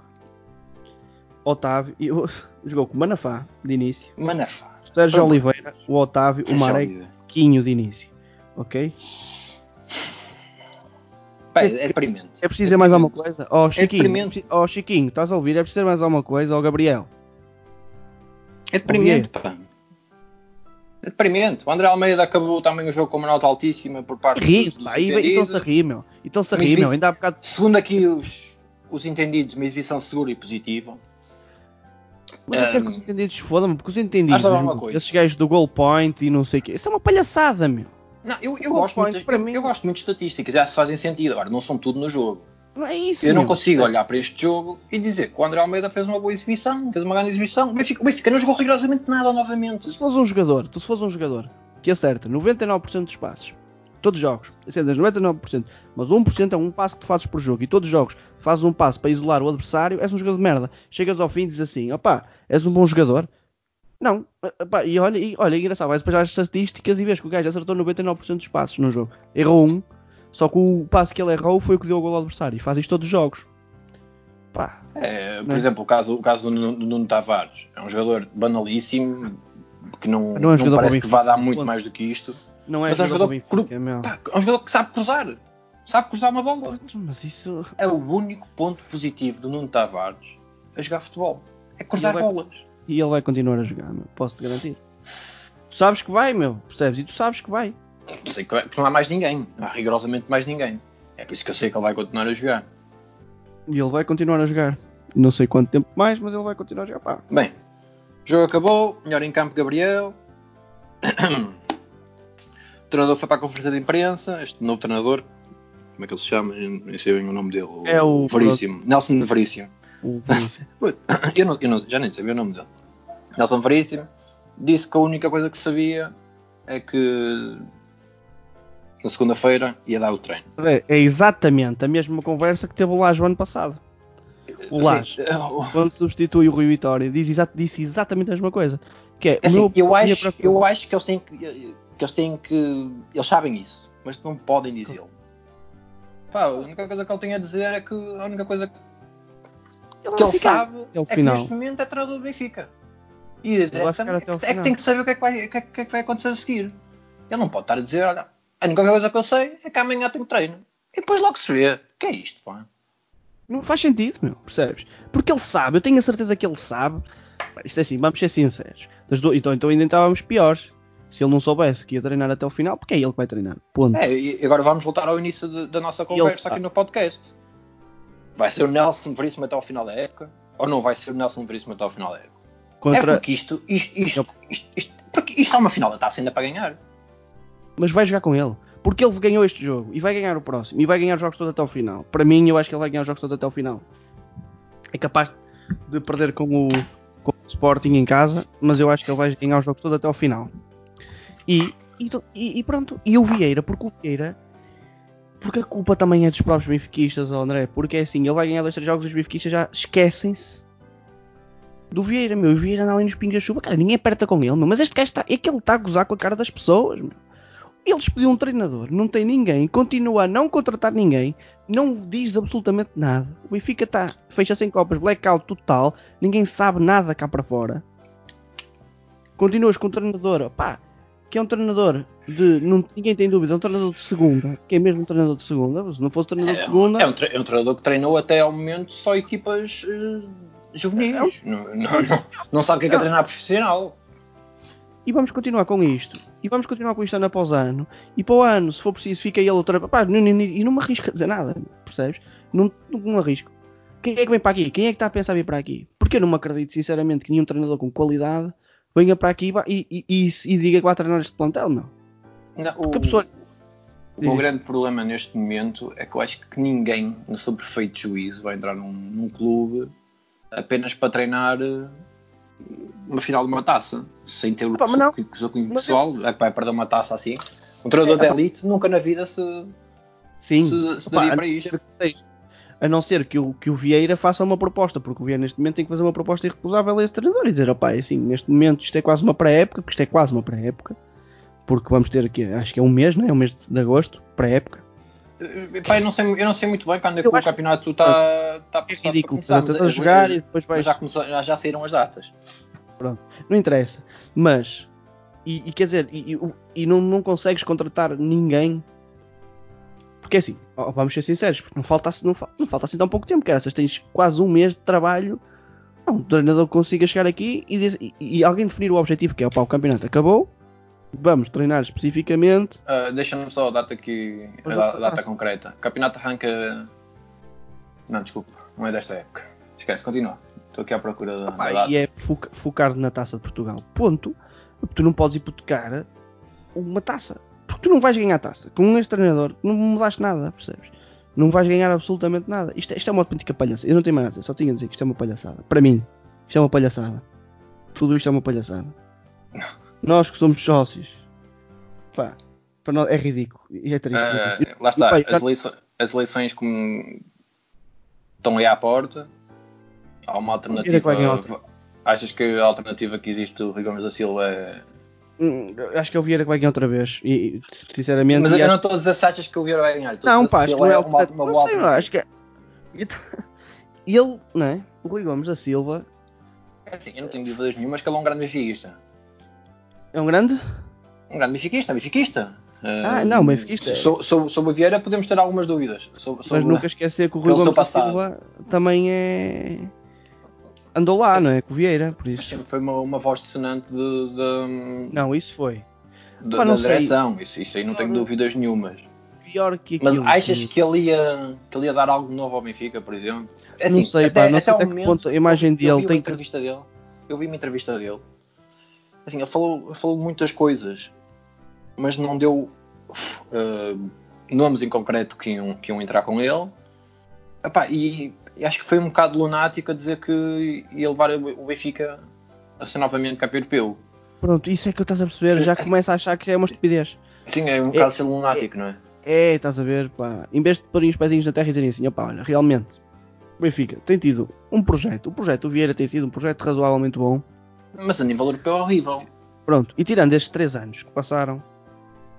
Speaker 2: Otávio, e o- *laughs* jogou com o Manafá de início,
Speaker 1: Manafá.
Speaker 2: o Sérgio. Oliveira, o Otávio, o Marequinho de início. Ok?
Speaker 1: Pá, é deprimente.
Speaker 2: É preciso dizer mais alguma coisa? Ó Chiquinho,
Speaker 1: deprimente.
Speaker 2: ó Chiquinho, estás a ouvir? É preciso dizer mais alguma coisa? Ó Gabriel.
Speaker 1: É deprimente, pá. É deprimente. O André Almeida acabou também o jogo com uma nota altíssima por parte
Speaker 2: Ri-se,
Speaker 1: dos
Speaker 2: pá, e estão-se a rir, meu. E estão-se a
Speaker 1: Mas
Speaker 2: rir, meu. Ainda há bocado.
Speaker 1: Segundo aqui os, os entendidos, uma exibição segura e positiva.
Speaker 2: Mas eu quero que os entendidos se fodam, porque os entendidos,
Speaker 1: é
Speaker 2: esses gajos do goal point e não sei o quê, isso é uma palhaçada, meu.
Speaker 1: Não, eu, eu, gosto muito,
Speaker 2: para
Speaker 1: eu,
Speaker 2: mim-
Speaker 1: eu gosto muito de estatísticas, já fazem sentido. Agora, não são tudo no jogo.
Speaker 2: Não é isso,
Speaker 1: Eu não
Speaker 2: meu.
Speaker 1: consigo olhar para este jogo e dizer que o André Almeida fez uma boa exibição, fez uma grande exibição. O Benfica, o Benfica não jogou rigorosamente nada novamente.
Speaker 2: Se fores um jogador, tu se fores um jogador que acerta 99% dos passos, todos os jogos, acertas 99%, mas 1% é um passo que tu fazes por jogo e todos os jogos fazes um passo para isolar o adversário, és um jogador de merda. Chegas ao fim e dizes assim, opá, és um bom jogador. Não, opá, e olha, e, olha, é engraçado, vais para as estatísticas e vês que o gajo acertou 99% dos passos no jogo. Errou um, só que o passo que ele errou foi o que deu o gol ao adversário. E faz isto todos os jogos. Pá,
Speaker 1: É, por
Speaker 2: Não é?
Speaker 1: exemplo, o caso, o caso do Nuno, do Nuno Tavares. É um jogador banalíssimo, que não,
Speaker 2: Não é um jogador para o
Speaker 1: parece que vá dar muito mais do que isto.
Speaker 2: não é
Speaker 1: Mas é um
Speaker 2: jogador do Benfica, meu.
Speaker 1: Pá, é um jogador que sabe cruzar. Sabe cruzar uma bola.
Speaker 2: Mas isso...
Speaker 1: É o único ponto positivo do Nuno Tavares a jogar futebol. É cruzar
Speaker 2: vai-
Speaker 1: bolas.
Speaker 2: E ele vai continuar a jogar, meu. Posso-te garantir. Tu sabes que vai, meu. Percebes? E tu sabes que vai.
Speaker 1: Eu sei que que não há mais ninguém. Não há rigorosamente mais ninguém. É por isso que eu sei que ele vai continuar a jogar.
Speaker 2: E ele vai continuar a jogar. Não sei quanto tempo mais, mas ele vai continuar a jogar. Pá.
Speaker 1: Bem, o jogo acabou. Melhor em campo, Gabriel. *clears throat* O treinador foi para a conferência de imprensa. Este novo treinador, como é que ele se chama? Nem sei bem o nome dele.
Speaker 2: É o-
Speaker 1: Veríssimo. Nelson Veríssimo.
Speaker 2: O. *laughs*
Speaker 1: Eu, não, eu não- já nem sabia o nome dele. Nelson Veríssimo disse que a única coisa que sabia é que na segunda-feira ia dar o treino.
Speaker 2: é, é exatamente a mesma conversa que teve o Lajo ano passado. O Lajo,
Speaker 1: Assim,
Speaker 2: quando substitui o Rui Vitória, diz exa- disse exatamente a mesma coisa. Que é, o
Speaker 1: assim,
Speaker 2: meu-
Speaker 1: eu, acho,
Speaker 2: preocupação-
Speaker 1: eu acho que eles têm que, que eles têm que. Eles sabem isso, mas não podem dizê-lo. Pá, a única coisa que ele tem a dizer é que a única coisa que
Speaker 2: Ele
Speaker 1: que ele sabe é que
Speaker 2: final.
Speaker 1: neste momento é treinador do Benfica. E a direção é, que- é que tem que saber o que é que, vai, o que, é, que é que vai acontecer a seguir. Ele não pode estar a dizer, olha, a única coisa que eu sei é que amanhã tenho treino. E depois logo se vê. O que é isto, pá?
Speaker 2: Não faz sentido, meu, percebes? Porque ele sabe, eu tenho a certeza que ele sabe. Isto é assim, vamos ser sinceros. Então, então ainda estávamos piores. Se ele não soubesse que ia treinar até o final, porque é ele que vai treinar. Ponto.
Speaker 1: É, e agora vamos voltar ao início de- da nossa conversa aqui no podcast. Vai ser o Nelson Veríssimo até ao final da época? Ou não vai ser o Nelson Veríssimo até ao final da época? É
Speaker 2: Contra...
Speaker 1: porque isto, isto, isto, isto, isto- porque isto é uma final da taça ainda para ganhar.
Speaker 2: Mas vai jogar com ele. Porque ele ganhou este jogo e vai ganhar o próximo. E vai ganhar os jogos todos até o final. Para mim, eu acho que ele vai ganhar os jogos todos até o final. É capaz de perder com o, com o Sporting em casa, mas eu acho que ele vai ganhar os jogos todos até ao final. E, e, e- pronto. E o Vieira, porque o Vieira. Porque a culpa também é dos próprios benfiquistas, André. Porque é assim, ele vai ganhar dois, três jogos e os benfiquistas já esquecem-se do Vieira, meu. O Vieira anda ali nos pingos da chuva, cara, ninguém aperta com ele, meu. Mas este gajo está. É que ele está a gozar com a cara das pessoas, meu. Ele despediu um treinador, não tem ninguém, continua a não contratar ninguém, não diz absolutamente nada. O Benfica está, fecha sem copas, blackout total, ninguém sabe nada cá para fora. Continuas com o treinador, pá, que é um treinador de. Não, ninguém tem dúvida, é um treinador de segunda, que é mesmo um treinador de segunda. Se não fosse treinador de segunda,
Speaker 1: É um, é um treinador que treinou até ao momento só equipas eh, juvenis.
Speaker 2: É
Speaker 1: Não, não, não, não sabe o que é, que é treinar profissional.
Speaker 2: E vamos continuar com isto. E vamos continuar com isto ano após ano. E para o ano, se for preciso, fica ele outra. Pá, não- não- E não me arrisco a dizer nada, percebes? Não, não, não arrisco. Quem é que vem para aqui? Quem é que está a pensar vir para aqui? Porque eu não me acredito, sinceramente, que nenhum treinador com qualidade venha para aqui e, e, e, e, diga que vai treinar este plantel, não.
Speaker 1: Não,
Speaker 2: Porque a
Speaker 1: o,
Speaker 2: pessoa.
Speaker 1: o grande problema neste momento é que eu acho que ninguém, no seu perfeito juízo, vai entrar num, num clube apenas para treinar eh, uma final de uma taça, sem ter o
Speaker 2: mas não.
Speaker 1: que que- pessoal, é que vai perder uma taça assim. Um treinador
Speaker 2: É,
Speaker 1: de elite nunca na vida se,
Speaker 2: Sim.
Speaker 1: se, se
Speaker 2: Opa,
Speaker 1: daria
Speaker 2: a
Speaker 1: para
Speaker 2: não
Speaker 1: isto.
Speaker 2: ser que seja- A não ser que o, que o Vieira faça uma proposta, porque o Vieira neste momento tem que fazer uma proposta irrecusável a esse treinador e dizer, opá, é assim, neste momento isto é quase uma pré-época, porque isto é quase uma pré-época, porque vamos ter aqui, acho que é um mês, não é? É um mês de, de agosto, pré-época.
Speaker 1: Eh, Pá, eu, não sei, eu não sei muito bem quando é que o
Speaker 2: que-
Speaker 1: campeonato está tá
Speaker 2: É ridículo,
Speaker 1: começar,
Speaker 2: começas
Speaker 1: mas-
Speaker 2: a jogar e depois vais...
Speaker 1: já, começou- já, já saíram as datas.
Speaker 2: Não interessa. Mas, e, e quer dizer, e, e não, não consegues contratar ninguém. Porque é assim, vamos ser sinceros, porque não falta, assim- não, não falta assim tão pouco tempo, cara. tens quase um mês de trabalho. Não, um treinador que consiga chegar aqui e, diz- e- e alguém definir o objetivo que é, opá, o campeonato acabou, vamos treinar especificamente.
Speaker 1: Ah, Deixa-me só dar-te aqui a
Speaker 2: Mas
Speaker 1: da-
Speaker 2: não
Speaker 1: data concreta. O campeonato arranca. Não, desculpa, não é desta época. Esquece, continua. Estou aqui à procura da, da
Speaker 2: Opá,
Speaker 1: data.
Speaker 2: e é foca- focar na taça de Portugal. Ponto. Tu não podes hipotecar uma taça. Porque tu não vais ganhar a taça. Com este treinador, não mudaste nada, percebes? Não vais ganhar absolutamente nada. Isto, é- isto é uma autêntica palhaçada. Eu não tenho mais nada a dizer, só tinha a dizer que isto é uma palhaçada. Para mim, isto é uma palhaçada. Tudo isto é uma palhaçada. *laughs* Nós que somos sócios, pá, para nós é ridículo. E é triste.
Speaker 1: Ah,
Speaker 2: é
Speaker 1: lá está,
Speaker 2: E, pá,
Speaker 1: as, eleições, as eleições como estão aí à porta. Há uma alternativa. Achas que a alternativa que existe do Rui Gomes da Silva é.
Speaker 2: hum, acho que é o Vieira que vai ganhar outra vez. E, sinceramente,
Speaker 1: Mas eu
Speaker 2: acho-
Speaker 1: não estou a dizer se achas que o Vieira vai ganhar.
Speaker 2: Não, pá, acho que
Speaker 1: ele
Speaker 2: não é
Speaker 1: é uma, uma
Speaker 2: Não sei, lá,
Speaker 1: alternativa.
Speaker 2: acho que é. *laughs* Ele, não é? O Rui Gomes da Silva
Speaker 1: É assim, eu não tenho dúvidas nenhumas que ele é um grande benfiquista.
Speaker 2: É um grande.
Speaker 1: Um grande benfiquista, benfiquista.
Speaker 2: Ah, não, benfiquista.
Speaker 1: Sobre, sobre, sobre o Vieira podemos ter algumas dúvidas. Sobre,
Speaker 2: Mas
Speaker 1: sobre-
Speaker 2: nunca esquecer que o Rui Gomes. Silva também é. Andou lá, não é? Com o Vieira, por isso.
Speaker 1: Sempre foi uma, uma voz dissonante de, de,
Speaker 2: Não, isso foi.
Speaker 1: de-
Speaker 2: Pá,
Speaker 1: da direção. Isso, isso aí não tenho dúvidas nenhumas. Mas achas
Speaker 2: que...
Speaker 1: ele, ia, que ele ia dar algo novo ao Benfica, por exemplo? É
Speaker 2: Não sei, pá, não sei
Speaker 1: ao
Speaker 2: até que ponto a imagem dele
Speaker 1: eu vi
Speaker 2: tem
Speaker 1: uma
Speaker 2: que-
Speaker 1: entrevista dele. Eu vi uma entrevista dele. Assim, ele falou, falou muitas coisas, mas não deu uh, nomes em concreto que iam, que iam entrar com ele. Epá, e, e acho que foi um bocado lunático a dizer que ia levar o Benfica a ser novamente campeão europeu.
Speaker 2: Pronto, isso é que eu estás a perceber. Já começa a achar que é uma estupidez.
Speaker 1: Sim, é um bocado ser lunático, não é?
Speaker 2: É, estás a ver, pá. Em vez de porem os pezinhos na terra e dizerem assim, opá, olha, realmente, o Benfica tem tido um projeto. O projeto do Vieira tem sido um projeto razoavelmente bom.
Speaker 1: Mas a nível europeu é horrível.
Speaker 2: Pronto, e tirando estes três anos que passaram,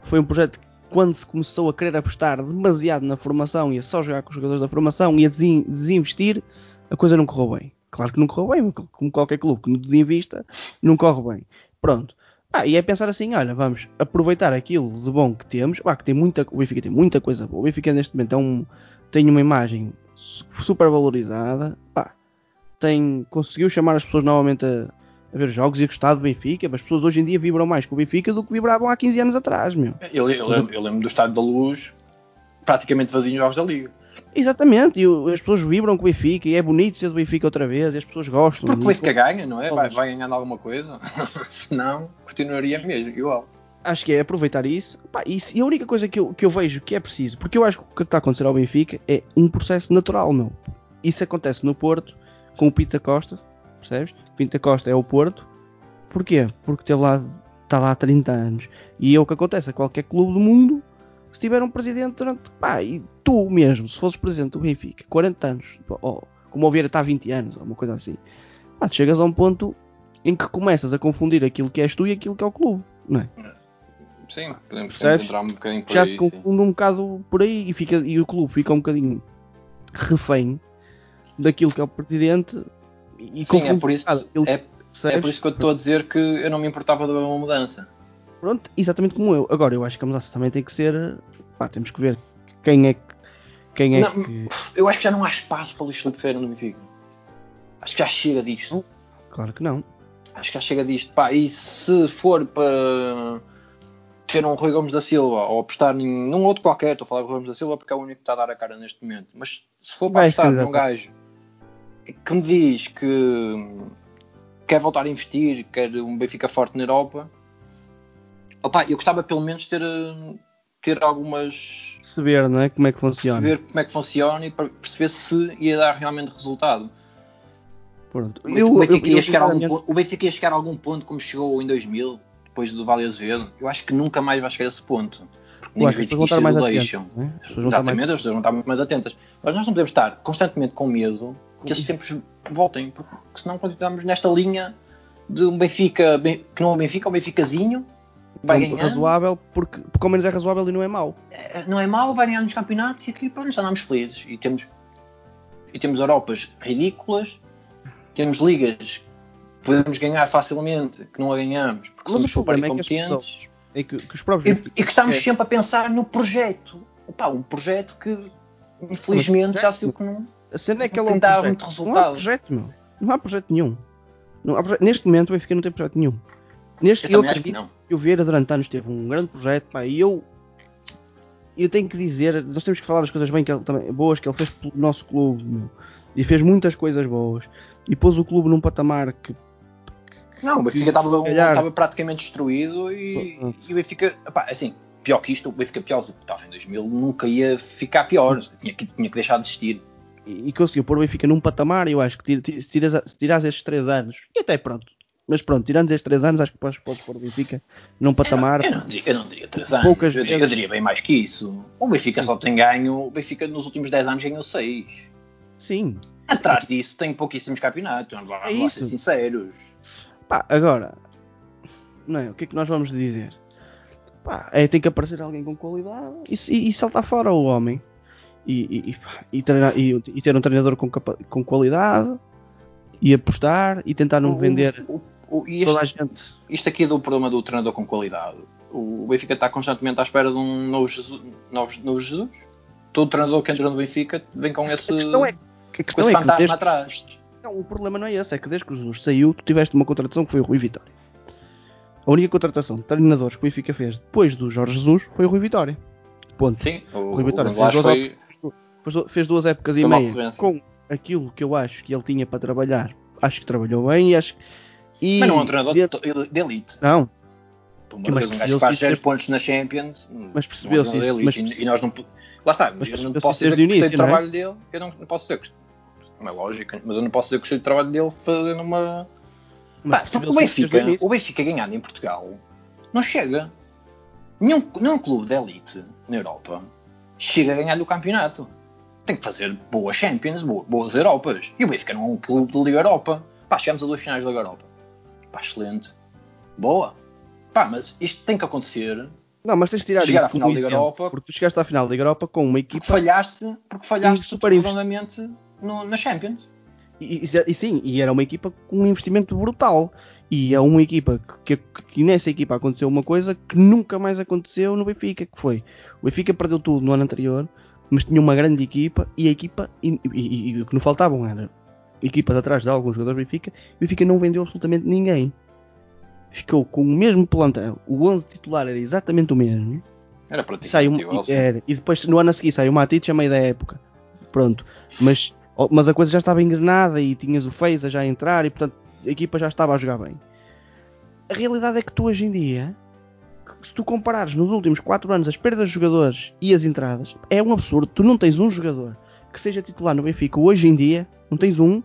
Speaker 2: foi um projeto que quando se começou a querer apostar demasiado na formação e a só jogar com os jogadores da formação e a desin- desinvestir, a coisa não correu bem. Claro que não correu bem, como qualquer clube que desinvista, não corre bem. Pronto. Ah, e é pensar assim, olha, vamos aproveitar aquilo de bom que temos, pá, que tem muita, o Benfica tem muita coisa boa. O Benfica neste momento é um, tem uma imagem su- super valorizada, pá, tem, conseguiu chamar as pessoas novamente a, a ver jogos e a gostar do Benfica, mas as pessoas hoje em dia vibram mais com o Benfica do que vibravam há 15 anos atrás, meu.
Speaker 1: Eu, eu lembro, eu lembro do Estádio da Luz praticamente vazio em jogos da Liga.
Speaker 2: Exatamente, e as pessoas vibram com o Benfica e é bonito ser do Benfica outra vez, e as pessoas gostam.
Speaker 1: Porque o Benfica ganha, não é? Vai, vai ganhando alguma coisa. *laughs* Senão, continuaria mesmo, igual.
Speaker 2: acho que é aproveitar isso. Pá, isso- E a única coisa que eu, que eu vejo que é preciso, porque eu acho que o que está a acontecer ao Benfica é um processo natural, meu. Isso acontece no Porto com o Pinta Costa, percebes? Pinta Costa é o Porto. Porquê? Porque teve lá, está lá há 30 anos. E é o que acontece a qualquer clube do mundo se tiver um presidente durante. Pá, e tu mesmo, se fosses presidente do Benfica, 40 anos, ou como o Vieira está há 20 anos, ou uma coisa assim, pá, tu chegas a um ponto em que começas a confundir aquilo que és tu e aquilo que é o clube, não é?
Speaker 1: Sim, podemos
Speaker 2: Percebes?
Speaker 1: entrar um bocadinho por
Speaker 2: já
Speaker 1: aí.
Speaker 2: se
Speaker 1: sim.
Speaker 2: confunde um bocado por aí e, fica, e o clube fica um bocadinho refém daquilo que é o presidente e
Speaker 1: Sim, é por, isso, é, é por isso que eu estou a dizer que eu não me importava de uma mudança.
Speaker 2: Pronto, exatamente como eu. Agora, eu acho que a mudança também tem que ser. Pá, temos que ver quem é que. Quem é
Speaker 1: Não,
Speaker 2: que.
Speaker 1: Eu acho que já não há espaço para lixo de feira no Benfica. Acho que já chega disto.
Speaker 2: Claro que não.
Speaker 1: Acho que já chega disto. Pá, e se for para ter um Rui Gomes da Silva ou apostar num outro qualquer, estou a falar do Rui Gomes da Silva porque é o único que está a dar a cara neste momento. Mas se for para
Speaker 2: Vai,
Speaker 1: apostar num gajo que me diz que quer voltar a investir, quer um Benfica forte na Europa, opá, eu gostava pelo menos ter, ter algumas
Speaker 2: Perceber, não é? Como é que funciona.
Speaker 1: perceber como é que funciona e perceber se ia dar realmente resultado.
Speaker 2: Pronto.
Speaker 1: O
Speaker 2: Eu,
Speaker 1: Benfica, o Benfica
Speaker 2: eu-
Speaker 1: ia
Speaker 2: eu,
Speaker 1: chegar a algum o Benfica ia chegar a algum ponto como chegou em 2000, depois do Vale Azevedo. Eu acho que nunca mais vai chegar a esse ponto.
Speaker 2: Eu acho que as pessoas vão estar mais atentas.
Speaker 1: deixam.
Speaker 2: não é? As pessoas vão estar
Speaker 1: Exatamente, as pessoas vão estar muito mais atentas. Mas nós não podemos estar constantemente com medo que esses tempos voltem, porque senão continuamos nesta linha de um Benfica, bem- que não é um Benfica, é um Benficazinho, vai
Speaker 2: Pronto,
Speaker 1: ganhar,
Speaker 2: razoável, porque, porque ao menos é razoável e não é mau.
Speaker 1: É, não é mau, vai ganhar nos campeonatos e aqui pronto, já andamos felizes. E temos, e temos Europas ridículas, temos ligas que podemos ganhar facilmente, que não a ganhamos, porque
Speaker 2: Mas
Speaker 1: somos super
Speaker 2: é
Speaker 1: incompetentes.
Speaker 2: É que, que os próprios
Speaker 1: E, e que estamos
Speaker 2: É.
Speaker 1: sempre a pensar no projeto. Opa, um projeto que infelizmente já sei o que não.
Speaker 2: A cena é que ele é um projeto.
Speaker 1: muito
Speaker 2: Não há projeto, meu. Não há projeto nenhum. Não há projeto- Neste momento o Benfica não tem projeto nenhum. Neste,
Speaker 1: Eu
Speaker 2: eu,
Speaker 1: acho que não.
Speaker 2: o Vieira durante anos teve um grande projeto, pá, e eu eu tenho que dizer, nós temos que falar das coisas bem que ele, também, boas que ele fez pelo nosso clube, meu. E fez muitas coisas boas. E pôs o clube num patamar que
Speaker 1: Não, o Benfica estava
Speaker 2: calhar-
Speaker 1: estava praticamente destruído e, e o Benfica, assim, pior que isto, o Benfica pior do que estava em 2000 nunca ia ficar pior, tinha que, tinha que deixar de existir.
Speaker 2: E, e conseguiu pôr o Benfica num patamar, e eu acho que tira- se tiras, se tiras estes 3 anos, e até pronto, mas pronto, tirando estes 3 anos, acho que podes, podes pôr o Benfica num patamar.
Speaker 1: Eu não, diria, eu não diria 3 anos,
Speaker 2: Poucas
Speaker 1: eu, diria, eu
Speaker 2: vezes.
Speaker 1: diria bem mais que isso. O Benfica
Speaker 2: Sim.
Speaker 1: só tem ganho, o Benfica nos últimos 10 anos ganhou 6.
Speaker 2: Sim,
Speaker 1: Atrás disso tem pouquíssimos campeonatos, vamos lá,
Speaker 2: É
Speaker 1: ser sinceros.
Speaker 2: Pá, agora, não é? O que é que nós vamos dizer? Pá, é, tem que aparecer alguém com qualidade e, se- e saltar fora o homem. E, e, e, treinar- e- e ter um treinador com, com qualidade e apostar e tentar não
Speaker 1: O-
Speaker 2: vender
Speaker 1: o- o- e
Speaker 2: toda a
Speaker 1: este,
Speaker 2: gente.
Speaker 1: isto aqui do problema do treinador com qualidade. O Benfica está constantemente à espera de um novo Jesus. Novo, novo Jesus. Todo treinador que entra no Benfica vem com esse,
Speaker 2: A questão é, a questão é que
Speaker 1: fantasma
Speaker 2: desde,
Speaker 1: atrás.
Speaker 2: não, o problema não é esse, é que desde que o Jesus saiu, tu tiveste uma contratação que foi o Rui Vitória. A única contratação de treinadores que o Benfica fez depois do Jorge Jesus foi o Rui Vitória. Ponto.
Speaker 1: Sim, o,
Speaker 2: Rui Vitória
Speaker 1: o
Speaker 2: fez duas
Speaker 1: foi,
Speaker 2: Fez du- fez duas épocas e meia com aquilo que eu acho que ele tinha para trabalhar. Acho que trabalhou bem e acho e
Speaker 1: mas não é um treinador
Speaker 2: de-
Speaker 1: de, elite.
Speaker 2: Não,
Speaker 1: Por
Speaker 2: Que mas
Speaker 1: Deus, um gajo faz
Speaker 2: isso
Speaker 1: 0
Speaker 2: desde-
Speaker 1: pontos na Champions.
Speaker 2: Mas
Speaker 1: não
Speaker 2: percebeu-se
Speaker 1: é
Speaker 2: isso, mas.
Speaker 1: E, nós não. Lá está,
Speaker 2: Mas
Speaker 1: eu não posso dizer que gostei do
Speaker 2: é?
Speaker 1: trabalho dele. Eu não, não posso dizer que gostei. Não é lógico, mas eu não posso dizer que gostei do trabalho dele fazendo uma.
Speaker 2: mas
Speaker 1: Pá, porque o Benfica, o Benfica ganhando em Portugal não chega. Nenhum, nenhum clube de elite na Europa chega a ganhar o campeonato. Tem que fazer boas Champions, boas, Europas. E o Benfica não é um clube de Liga Europa. Pá, chegamos a duas finais da Liga Europa. Pá, excelente. Boa. Pá, mas isto tem que acontecer
Speaker 2: Não, mas tens de tirar
Speaker 1: chegar
Speaker 2: isso
Speaker 1: à final da Liga Europa-
Speaker 2: porque tu chegaste à final da Liga Europa com uma equipa
Speaker 1: falhaste, porque falhaste
Speaker 2: super
Speaker 1: redondamente no, na Champions.
Speaker 2: E, e- e sim, e era uma equipa com um investimento brutal. E é uma equipa que, que, que nessa equipa aconteceu uma coisa que nunca mais aconteceu no Benfica, que foi o Benfica perdeu tudo no ano anterior, mas tinha uma grande equipa e a equipa e, e- e o que não faltavam era equipas atrás de alguns jogadores do Benfica e o Benfica não vendeu absolutamente ninguém. Ficou com o mesmo plantel, o 11 titular era exatamente o mesmo.
Speaker 1: Era
Speaker 2: saiu,
Speaker 1: praticamente igual.
Speaker 2: e, era, e depois no ano a seguir saiu o Matic a meio da época. Pronto. Mas, mas a coisa já estava engrenada e tinhas o Feiza já a entrar e portanto a equipa já estava a jogar bem. A realidade é que tu hoje em dia, se tu comparares nos últimos 4 anos as perdas de jogadores e as entradas, é um absurdo. Tu não tens um jogador que seja titular no Benfica hoje em dia, não tens um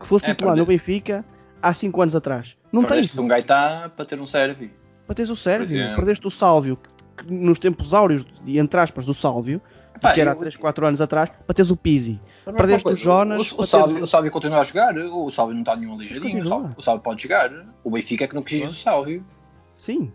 Speaker 2: que fosse
Speaker 1: É,
Speaker 2: titular
Speaker 1: perder.
Speaker 2: no Benfica há 5 anos atrás. Não tens.
Speaker 1: Perdeste um Gaitá para ter um Sérvio.
Speaker 2: Para teres o Sérvio, perdeste o Sálvio, que, que nos tempos áureos, de, entre aspas, do Sálvio,
Speaker 1: Pá,
Speaker 2: que era há
Speaker 1: eu-
Speaker 2: 3, 4 anos atrás, para teres o Pizzi.
Speaker 1: Mas
Speaker 2: Perdeste o Jonas,
Speaker 1: O, o, Sálvio,
Speaker 2: teres-
Speaker 1: o Sálvio continua a jogar. O Sálvio não está nenhum ligeirinho. O. Sálvio, o Sálvio pode jogar. O Benfica é que não quis o Sálvio.
Speaker 2: Sim.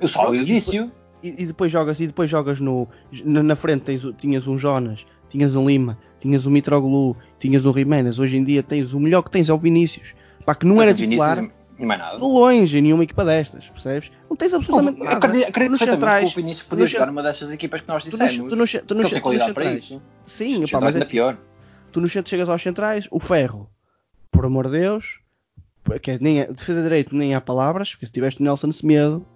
Speaker 1: O Sálvio
Speaker 2: E
Speaker 1: disse-o.
Speaker 2: E, e depois jogas, e depois jogas no. Na, na frente tens, o- tinhas um Jonas, tinhas um Lima, tinhas um Mitroglou, tinhas um Jiménez. Hoje em dia tens o melhor que tens é o Vinícius. Pá, que não era titular
Speaker 1: Não é nada.
Speaker 2: de longe em nenhuma equipa destas, percebes? Não tens absolutamente nada.
Speaker 1: Acredito, acredito
Speaker 2: nos centrais,
Speaker 1: que o Vinícius podia jogar numa dessas equipas que nós dissemos.
Speaker 2: tu tu nos,
Speaker 1: que ele tem qualidade para
Speaker 2: centrais.
Speaker 1: isso.
Speaker 2: Sim,
Speaker 1: Os
Speaker 2: pá, mas
Speaker 1: centrais
Speaker 2: é
Speaker 1: pior.
Speaker 2: tu no centro chegas aos centrais, o ferro, por amor de Deus, que é, nem é, defesa direito nem há palavras, porque se tiveste o Nelson Semedo,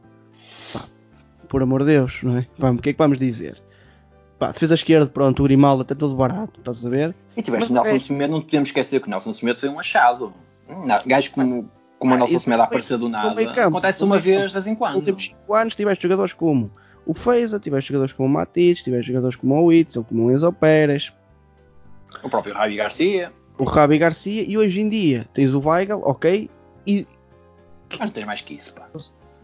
Speaker 2: por amor de Deus, não é? Vamos, o que é que vamos dizer? Pá, defesa esquerda, pronto, o Grimaldo até todo barato, estás a ver?
Speaker 1: E tiveste
Speaker 2: Mas
Speaker 1: Nelson
Speaker 2: é-
Speaker 1: Semedo, não podemos esquecer que o Nelson Semedo foi um achado. Não, Gajo como, como
Speaker 2: Ah,
Speaker 1: o Nelson Semedo a
Speaker 2: depois,
Speaker 1: aparecer do nada, acontece uma vez de vez em
Speaker 2: Nos
Speaker 1: quando.
Speaker 2: últimos 5 anos tiveste jogadores como o Feiza, tiveste jogadores como o Matites, tiveste jogadores como o Witzel, como o Enzo Pérez,
Speaker 1: O próprio Javi Garcia.
Speaker 2: o Rabi Garcia, e hoje em dia tens o Weigl, ok, e
Speaker 1: Mas não tens mais que isso, pá.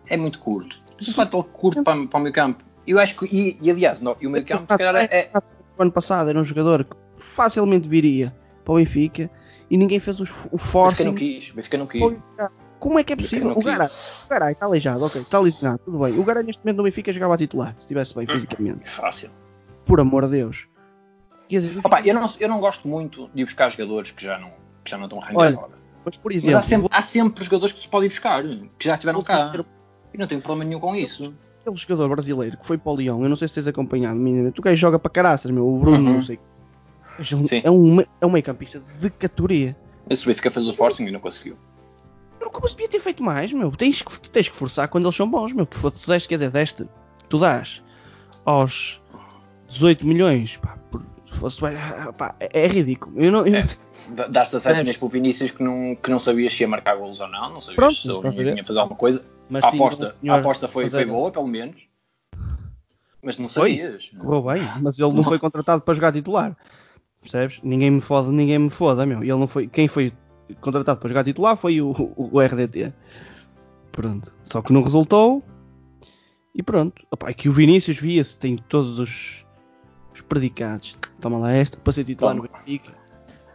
Speaker 1: É muito curto. Tão curto para, para o meio campo. Eu acho que, e, e aliás, no, e o meio campo, se calhar, é,
Speaker 2: O ano passado era um jogador que facilmente viria para o Benfica e ninguém fez o
Speaker 1: o Benfica
Speaker 2: forcing.
Speaker 1: não quis, o Benfica não quis.
Speaker 2: Benfica. Como é que é
Speaker 1: Benfica
Speaker 2: possível?
Speaker 1: não
Speaker 2: O Garay, o Garay está aleijado, ok, está lesionado, tudo bem. O Garay neste momento no Benfica jogava a titular, se estivesse bem fisicamente.
Speaker 1: Fácil.
Speaker 2: Por amor de Deus. Dizer,
Speaker 1: Opa, eu não, eu não gosto muito de ir buscar jogadores que já não, que já não estão a render
Speaker 2: Olha,
Speaker 1: agora.
Speaker 2: mas por
Speaker 1: Mas
Speaker 2: exemplo,
Speaker 1: há sempre, há sempre jogadores que se pode ir buscar, que já estiveram cá. E não tenho problema nenhum com isso.
Speaker 2: aquele jogador brasileiro que foi para o Lyon, eu não sei se tens acompanhado minimamente, o gajo joga para caraças, meu, o Bruno,
Speaker 1: Uhum.
Speaker 2: não sei. É um-
Speaker 1: Sim.
Speaker 2: É um, é um meio campista de categoria.
Speaker 1: Esse Benfica fez o forcing e não conseguiu.
Speaker 2: Não, Como se devia ter feito mais, meu? Tens que, tu tens que forçar quando eles são bons, meu. Que tu deste, quer dizer, deste, tu dás aos 18 milhões, pá, por, se fosse, pá, é, é ridículo. Eu não, eu,
Speaker 1: É. Dá- Dás 17
Speaker 2: É.
Speaker 1: milhões para o Vinícius que não, que não sabias se ia marcar golos ou não, não sabias
Speaker 2: Pronto,
Speaker 1: se ele
Speaker 2: a
Speaker 1: vinha
Speaker 2: ver?
Speaker 1: fazer alguma coisa.
Speaker 2: Mas
Speaker 1: a aposta,
Speaker 2: um senhor
Speaker 1: a aposta foi, foi boa, pelo menos. Mas não
Speaker 2: Foi?
Speaker 1: sabias.
Speaker 2: Correu bem, mas ele não foi contratado para jogar titular. Percebes? Ninguém me foda, ninguém me foda, meu. Ele não foi, quem foi contratado para jogar titular foi o, o, o RDT. Pronto. Só que não resultou. E pronto. Opa, é que o Vinícius via-se, tem todos os, os predicados. Toma lá esta, para ser titular no
Speaker 1: Toma.
Speaker 2: Benfica.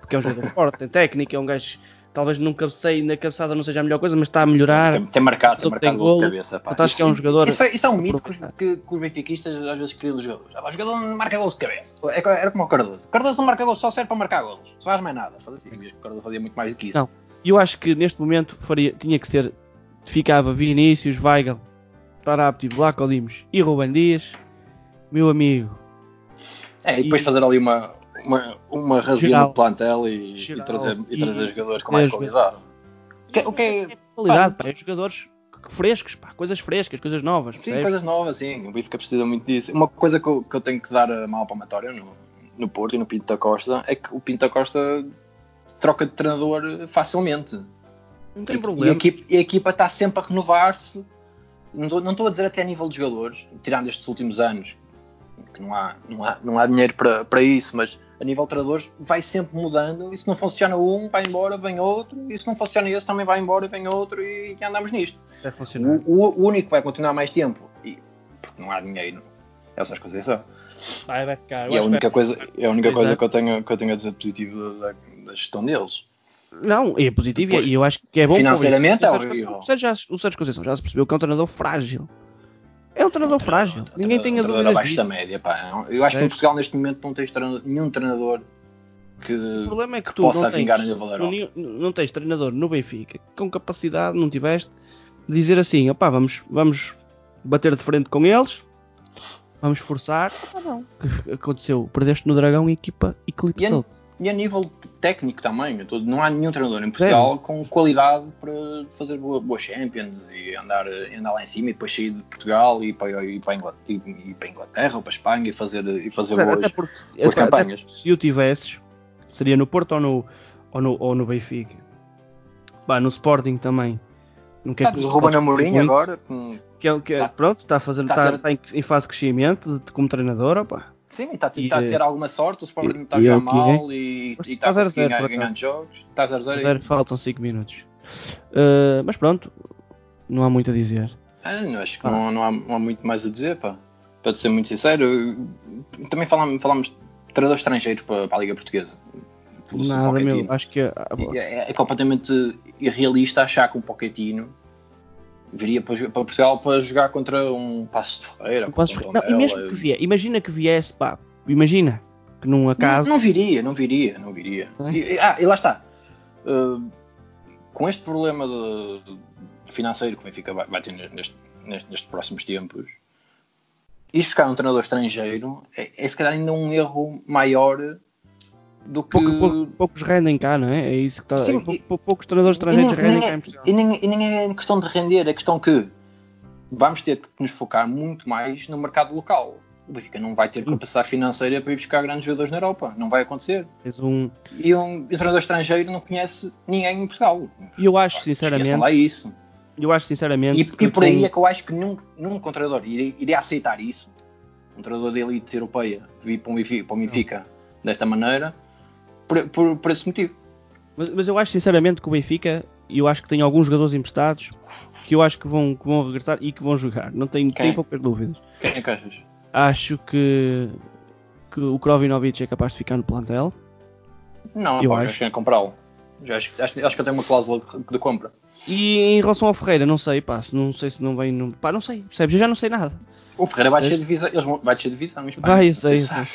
Speaker 2: Porque é um jogador forte, tem técnica, é um gajo. Talvez não cabeceie na cabeçada não seja a melhor coisa, mas está a melhorar.
Speaker 1: Tem, tem marcado, tem marcado
Speaker 2: tem
Speaker 1: gols de cabeça. Pá.
Speaker 2: Portanto, acho que é um jogador
Speaker 1: Isso, foi- isso é um mito que os, que, que os benfiquistas às vezes criam dos jogadores. Ah, o jogador não marca gols de cabeça. É Era como o Cardoso. O Cardoso não marca gols, só serve para marcar gols. Não faz mais nada. O Cardoso fazia muito mais do que isso.
Speaker 2: Não. E eu acho que neste momento faria, tinha que ser. Ficava Vinícius, Weigl, Tarapti, Blaco Dimos e Ruben Dias. Meu amigo.
Speaker 1: É, e depois
Speaker 2: E-
Speaker 1: fazer ali uma, uma, uma razia no plantel e,
Speaker 2: Geral.
Speaker 1: e trazer, e
Speaker 2: E-
Speaker 1: trazer jogadores com mais
Speaker 2: e-
Speaker 1: qualidade. O que, o que é-
Speaker 2: Qualidade, pá, é jogadores frescos, pá, coisas frescas, coisas novas.
Speaker 1: Sim,
Speaker 2: percebes?
Speaker 1: coisas novas, sim. O Benfica precisa muito disso. Uma coisa que eu, que eu tenho que dar a mal palmatória no, no Porto e no Pinto da Costa é que o Pinto da Costa troca de treinador facilmente.
Speaker 2: Não tem
Speaker 1: E-
Speaker 2: problema.
Speaker 1: E a equipa, e a equipa está sempre a renovar-se. Não estou- não estou a dizer até a nível de jogadores, tirando estes últimos anos, que não há, não há, não há dinheiro para, para isso, mas a nível de treinadores vai sempre mudando. E se não funciona um, vai embora, vem outro. E se não funciona esse, também vai embora, vem outro. E, e andamos nisto.
Speaker 2: Vai funcionar.
Speaker 1: O, o- único que vai continuar mais tempo, e, porque não há dinheiro, é o Sérgio Conceição.
Speaker 2: Vai, vai ficar.
Speaker 1: E é a única coisa, é a única coisa
Speaker 2: é.
Speaker 1: que, eu tenho, que eu tenho a dizer positivo da, da gestão deles.
Speaker 2: Não, é positivo
Speaker 1: Depois,
Speaker 2: e eu acho que é bom.
Speaker 1: financeiramente é horrível.
Speaker 2: O Sérgio Conceição já se percebeu que é um treinador frágil. É um treinador frágil.
Speaker 1: Um
Speaker 2: Ninguém tem a
Speaker 1: treinador
Speaker 2: dúvida
Speaker 1: abaixo
Speaker 2: disso.
Speaker 1: da média, pá. Eu acho que em? Portugal neste momento não tens treinador- nenhum treinador que,
Speaker 2: O problema é que tu
Speaker 1: possa
Speaker 2: não tens,
Speaker 1: vingar a nível da
Speaker 2: não, não tens treinador no Benfica com capacidade, não tiveste, de dizer assim, opá, vamos, vamos bater de frente com eles, vamos forçar. Ah, não. O que aconteceu? Perdeste no Dragão e a equipa eclipsou.
Speaker 1: E a nível técnico também, não há nenhum treinador em Portugal com qualidade para fazer boa, boa Champions e andar, andar lá em cima e depois sair de Portugal e ir para, ir para, a Inglaterra, e, e para Inglaterra ou para Espanha e fazer, e fazer
Speaker 2: Até
Speaker 1: boas.
Speaker 2: porque,
Speaker 1: boas
Speaker 2: até-
Speaker 1: campanhas.
Speaker 2: se o tivesses, seria no Porto ou no, ou no, ou no Benfica. Pá, no Sporting também. Não quer
Speaker 1: Ah, o Ruben Amorim agora,
Speaker 2: Que, é- que é-
Speaker 1: Tá.
Speaker 2: pronto, está, a fazer,
Speaker 1: Tá
Speaker 2: está,
Speaker 1: ter-
Speaker 2: está em, em fase de crescimento de- como treinador, opá.
Speaker 1: Sim, está, a
Speaker 2: eh,
Speaker 1: ter alguma sorte, o Sporting está a jogar
Speaker 2: é é.
Speaker 1: mal e,
Speaker 2: está
Speaker 1: a
Speaker 2: 0-0
Speaker 1: conseguir
Speaker 2: por
Speaker 1: ganhar, ganhando jogos. Está a 0-0
Speaker 2: Zero,
Speaker 1: aí.
Speaker 2: faltam 5 minutos. Uh, mas pronto, não há muito a dizer.
Speaker 1: Ah, não, acho que
Speaker 2: Ah.
Speaker 1: não, não, há, não há muito mais a dizer, pá. Para ser muito sincero, também falámos, falámos de treinadores estrangeiros para, para a Liga Portuguesa.
Speaker 2: Nada, meu. Acho que ah,
Speaker 1: E É, é completamente irrealista achar que o Pochettino viria para, para Portugal para jogar contra um Passo de Ferreira.
Speaker 2: não posso-
Speaker 1: contra um
Speaker 2: não, e mesmo que vier, imagina que viesse, pá, imagina que num acaso.
Speaker 1: não viria, não viria, não viria.
Speaker 2: Não é?
Speaker 1: E, ah, e lá está. Uh, com este problema de, de financeiro que o Benfica vai, vai ter neste, neste- nestes próximos tempos, e buscar um treinador estrangeiro é, é se calhar ainda um erro maior do que.
Speaker 2: Pouco- pouco- poucos rendem cá, não é? É isso que está.
Speaker 1: Sim,
Speaker 2: é, pou- pou- poucos treinadores estrangeiros rendem
Speaker 1: nem
Speaker 2: cá em
Speaker 1: é,
Speaker 2: Portugal.
Speaker 1: e, nem, e nem é questão de render, é questão que vamos ter que nos focar muito mais no mercado local. O Benfica não vai ter capacidade financeira para ir buscar grandes jogadores na Europa. Não vai acontecer.
Speaker 2: Um,
Speaker 1: E um, um treinador estrangeiro não conhece ninguém em Portugal.
Speaker 2: e eu acho, sinceramente,
Speaker 1: lá isso.
Speaker 2: eu acho sinceramente
Speaker 1: E,
Speaker 2: que
Speaker 1: e por aí é que eu acho que num, num treinador iria, iria aceitar isso. Um treinador de elite europeia vir para um Benfica, para um Benfica desta maneira por, por, por esse motivo.
Speaker 2: Mas, mas eu acho sinceramente que o Benfica, e eu acho que tem alguns jogadores emprestados, que eu acho que vão, que vão regressar e que vão jogar. Não tenho,
Speaker 1: Quem?
Speaker 2: tenho poucas dúvidas.
Speaker 1: Quem é que achas?
Speaker 2: Acho que, que o Krovinovic é capaz de ficar no plantel.
Speaker 1: Não,
Speaker 2: Eu
Speaker 1: pá,
Speaker 2: acho.
Speaker 1: cheguei a comprá-lo. Acho, acho, acho que eu tenho uma cláusula de, de compra.
Speaker 2: E em relação ao Ferreira, não sei, pá, se não sei se não vem. Não, pá, não sei, percebes? Eu já não sei nada.
Speaker 1: O Ferreira vai descer divisão. Eles vão, vai descer divisão em Espanha.
Speaker 2: Vai,
Speaker 1: se
Speaker 2: sei.
Speaker 1: sabe.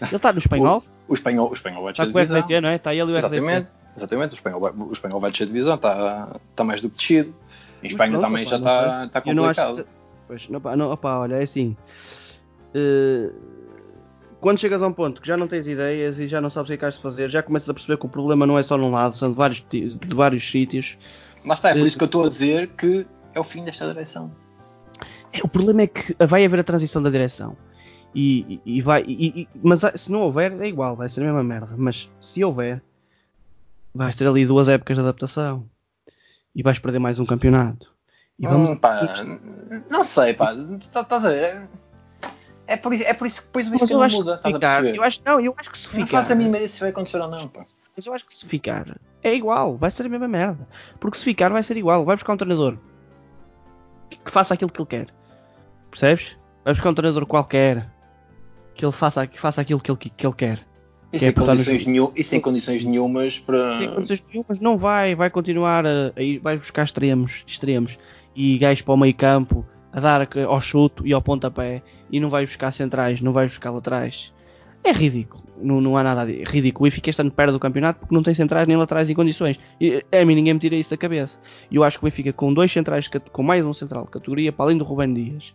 Speaker 2: Ele está no *laughs* espanhol?
Speaker 1: O espanhol, o espanhol vai
Speaker 2: Está
Speaker 1: descer
Speaker 2: com o
Speaker 1: divisão.
Speaker 2: RDT, não é? Está ele e o.
Speaker 1: Exatamente, exatamente. O espanhol vai, o espanhol vai descer divisão, está, está mais do que descido. Em Espanha
Speaker 2: pronto,
Speaker 1: também
Speaker 2: opá,
Speaker 1: já
Speaker 2: não
Speaker 1: está, está
Speaker 2: Eu não acho
Speaker 1: complicado.
Speaker 2: se- Pois, não, pá, não, opá, olha, é assim. eh, quando chegas a um ponto que já não tens ideias e já não sabes o que é que de fazer, já começas a perceber que o problema não é só num lado, são de vários, de vários sítios.
Speaker 1: Lá está, é por
Speaker 2: Eh,
Speaker 1: isso que eu estou a dizer que é o fim desta direção.
Speaker 2: É, O problema é que vai haver a transição da direção. E, e- e vai, e- mas se não houver, é igual, vai ser a mesma merda. Mas se houver, vais ter ali duas épocas de adaptação e vais perder mais um campeonato. E vamos.
Speaker 1: Hum, pá, não sei, pá. Tá- Estás a ver? É- É por isso, é por isso que depois o Benfica
Speaker 2: eu
Speaker 1: não muda,
Speaker 2: ficar, eu acho, não, eu acho que se
Speaker 1: Não
Speaker 2: ficar,
Speaker 1: faço a mínima ideia se vai acontecer ou não, pá.
Speaker 2: mas eu acho que se ficar é igual, vai ser a mesma merda. Porque se ficar vai ser igual, vai buscar um treinador que, que faça aquilo que ele quer, percebes? Vai buscar um treinador qualquer que ele faça, que faça aquilo que ele, que ele quer.
Speaker 1: E
Speaker 2: é
Speaker 1: sem,
Speaker 2: no
Speaker 1: condições nenhum, e sem condições nenhumas para.
Speaker 2: tem condições nenhumas, não vai, vai continuar a, a ir, vai buscar extremos, extremos e gajos para o meio campo a dar ao chute e ao pontapé e não vai buscar centrais, não vai buscar laterais. É ridículo, não, não há nada de ridículo. O Benfica este ano perde o campeonato porque não tem centrais nem laterais em condições. E a mim ninguém me tira isso da cabeça. E eu acho que o Benfica com dois centrais, com mais um central de categoria, para além do Rubén Dias,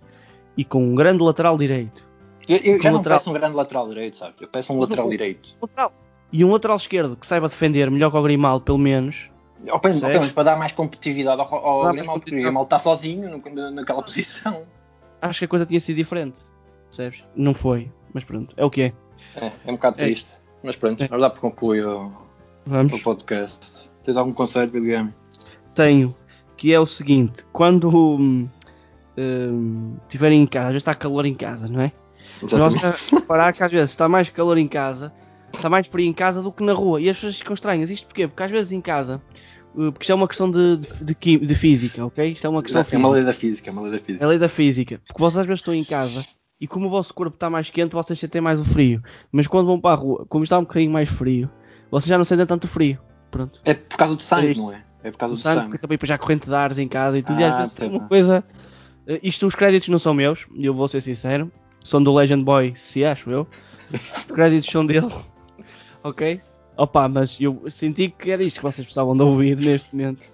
Speaker 2: e com um grande lateral direito,
Speaker 1: Eu, eu já não
Speaker 2: lateral-
Speaker 1: peço um grande lateral direito, sabes? Eu peço um
Speaker 2: Mas
Speaker 1: lateral
Speaker 2: o-
Speaker 1: direito.
Speaker 2: lateral, e um lateral esquerdo que saiba defender melhor que o Grimaldo, pelo menos,
Speaker 1: Ou pelo menos para dar mais competitividade ao, ao Grimaldo, porque o. Grimaldo está sozinho no- naquela posição.
Speaker 2: acho que a coisa tinha sido diferente. Percebes? Não foi, mas pronto, é o que é.
Speaker 1: É, é um bocado
Speaker 2: É.
Speaker 1: triste. Mas pronto,
Speaker 2: É.
Speaker 1: vamos dar por concluir o, podcast. Tens algum conselho, Game?
Speaker 2: Tenho, que é o seguinte: quando hum, hum, estiverem em casa, já está calor em casa, não é? Nós a reparar que às vezes está mais calor em casa, está mais frio em casa do que na rua. E as pessoas ficam estranhas. Isto porquê? Porque às vezes em casa, uh, porque isto é uma questão de, de, de de física, ok? Isto é uma questão
Speaker 1: É uma lei da física, é uma lei da
Speaker 2: É
Speaker 1: física.
Speaker 2: a lei da física. Porque vocês às vezes estão em casa e como o vosso corpo está mais quente, vocês sentem mais o frio. Mas quando vão para a rua, como está um bocadinho mais frio, vocês já não sentem tanto frio. Pronto.
Speaker 1: É por causa do
Speaker 2: É
Speaker 1: sangue,
Speaker 2: isto.
Speaker 1: não é? É por causa
Speaker 2: O
Speaker 1: do
Speaker 2: sangue,
Speaker 1: sangue.
Speaker 2: também depois já corrente de ares em casa e tudo. e
Speaker 1: Ah,
Speaker 2: às vezes é uma coisa. eh, Isto, os créditos não são meus, e eu vou ser sincero. São do Legend Boy, se acho eu. Os créditos são dele. ok? Opa, mas eu senti que era isto que vocês precisavam de ouvir neste momento.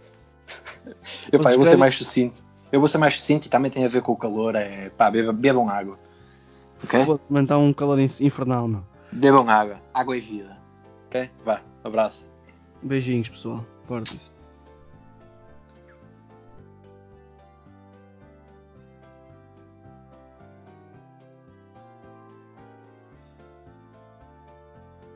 Speaker 1: Eu, pá,
Speaker 2: Os
Speaker 1: eu vou ser mais sucinto. Eu vou ser mais sucinto e também tem a ver com o calor. É pá, bebam, bebam água. Ok?
Speaker 2: Vou aumentar um calor in- infernal, não.
Speaker 1: Bebam água. Água é vida. Ok? Vá, abraço.
Speaker 2: Beijinhos, pessoal. Portem-se.